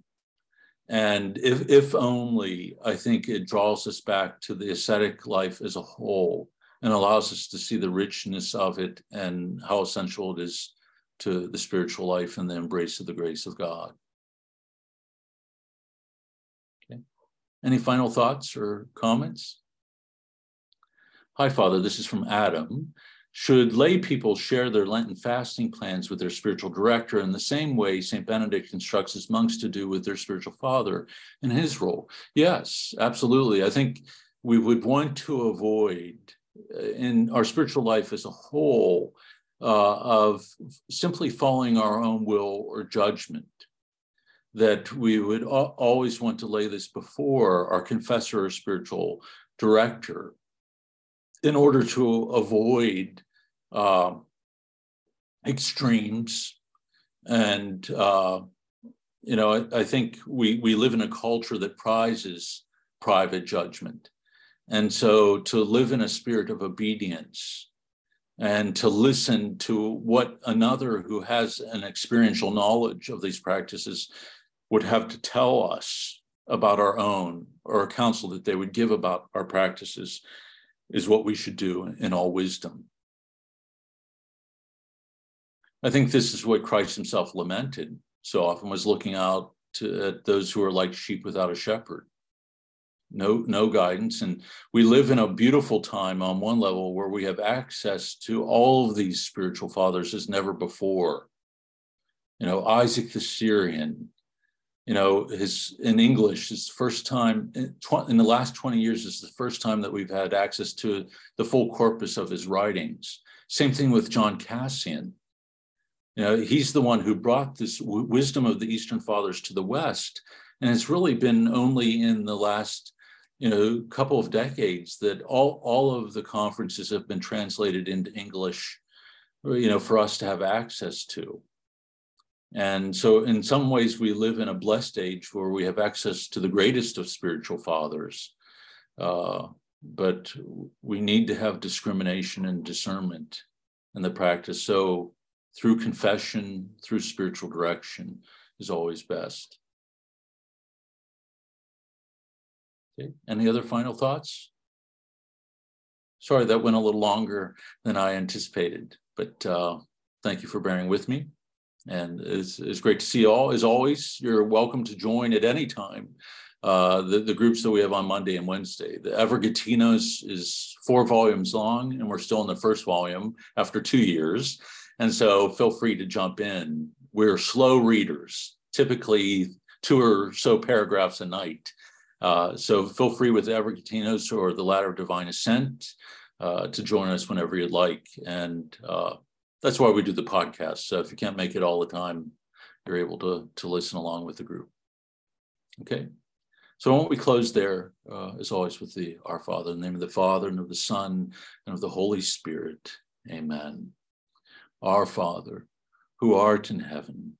And if, if only, I think it draws us back to the ascetic life as a whole and allows us to see the richness of it and how essential it is to the spiritual life and the embrace of the grace of God. Okay. Any final thoughts or comments? Hi, Father. This is from Adam. Should lay people share their Lenten fasting plans with their spiritual director in the same way St. Benedict instructs his monks to do with their spiritual father in his role? Yes, absolutely. I think we would want to avoid uh, in our spiritual life as a whole uh, of simply following our own will or judgment. That we would always want to lay this before our confessor or spiritual director in order to avoid uh, extremes. And, uh, you know, I, I, think we, we live in a culture that prizes private judgment. And so to live in a spirit of obedience and to listen to what another who has an experiential knowledge of these practices would have to tell us about our own or a counsel that they would give about our practices is what we should do in all wisdom. I think this is what Christ himself lamented so often was looking out to, at those who are like sheep without a shepherd. No, no guidance. And we live in a beautiful time on one level where we have access to all of these spiritual fathers as never before. You know, Isaac the Syrian, you know, his in English, his first time in, tw- in the last 20 years is the first time that we've had access to the full corpus of his writings. Same thing with John Cassian. You know, he's the one who brought this w- wisdom of the Eastern Fathers to the West. And it's really been only in the last you know couple of decades that all all of the conferences have been translated into English, you know, for us to have access to. And so, in some ways, we live in a blessed age where we have access to the greatest of spiritual fathers. Uh, but we need to have discrimination and discernment in the practice. So, through confession, through spiritual direction, is always best. Okay. Any other final thoughts? Sorry, that went a little longer than I anticipated, but uh, thank you for bearing with me. And it's, it's great to see you all. As always, you're welcome to join at any time. Uh, the, the groups that we have on Monday and Wednesday. The Evergetinos is four volumes long, and we're still in the first volume after two years. And so feel free to jump in. We're slow readers, typically two or so paragraphs a night. Uh, so feel free with Evergetinos or the Ladder of Divine Ascent uh, to join us whenever you'd like. And uh, that's why we do the podcast. So if you can't make it all the time, you're able to, to listen along with the group. Okay. So why don't we close there, uh, as always, with the Our Father, in the name of the Father, and of the Son, and of the Holy Spirit. Amen. Our Father, who art in heaven,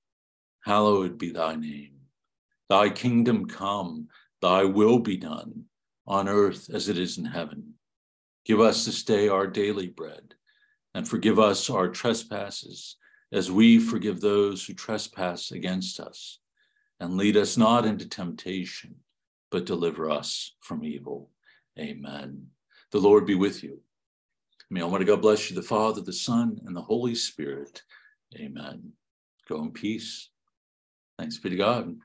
hallowed be thy name. Thy kingdom come, thy will be done, on earth as it is in heaven. Give us this day our daily bread and forgive us our trespasses as we forgive those who trespass against us. And lead us not into temptation, but deliver us from evil. Amen. The Lord be with you. May Almighty God bless you, the Father, the Son, and the Holy Spirit. Amen. Go in peace. Thanks be to God.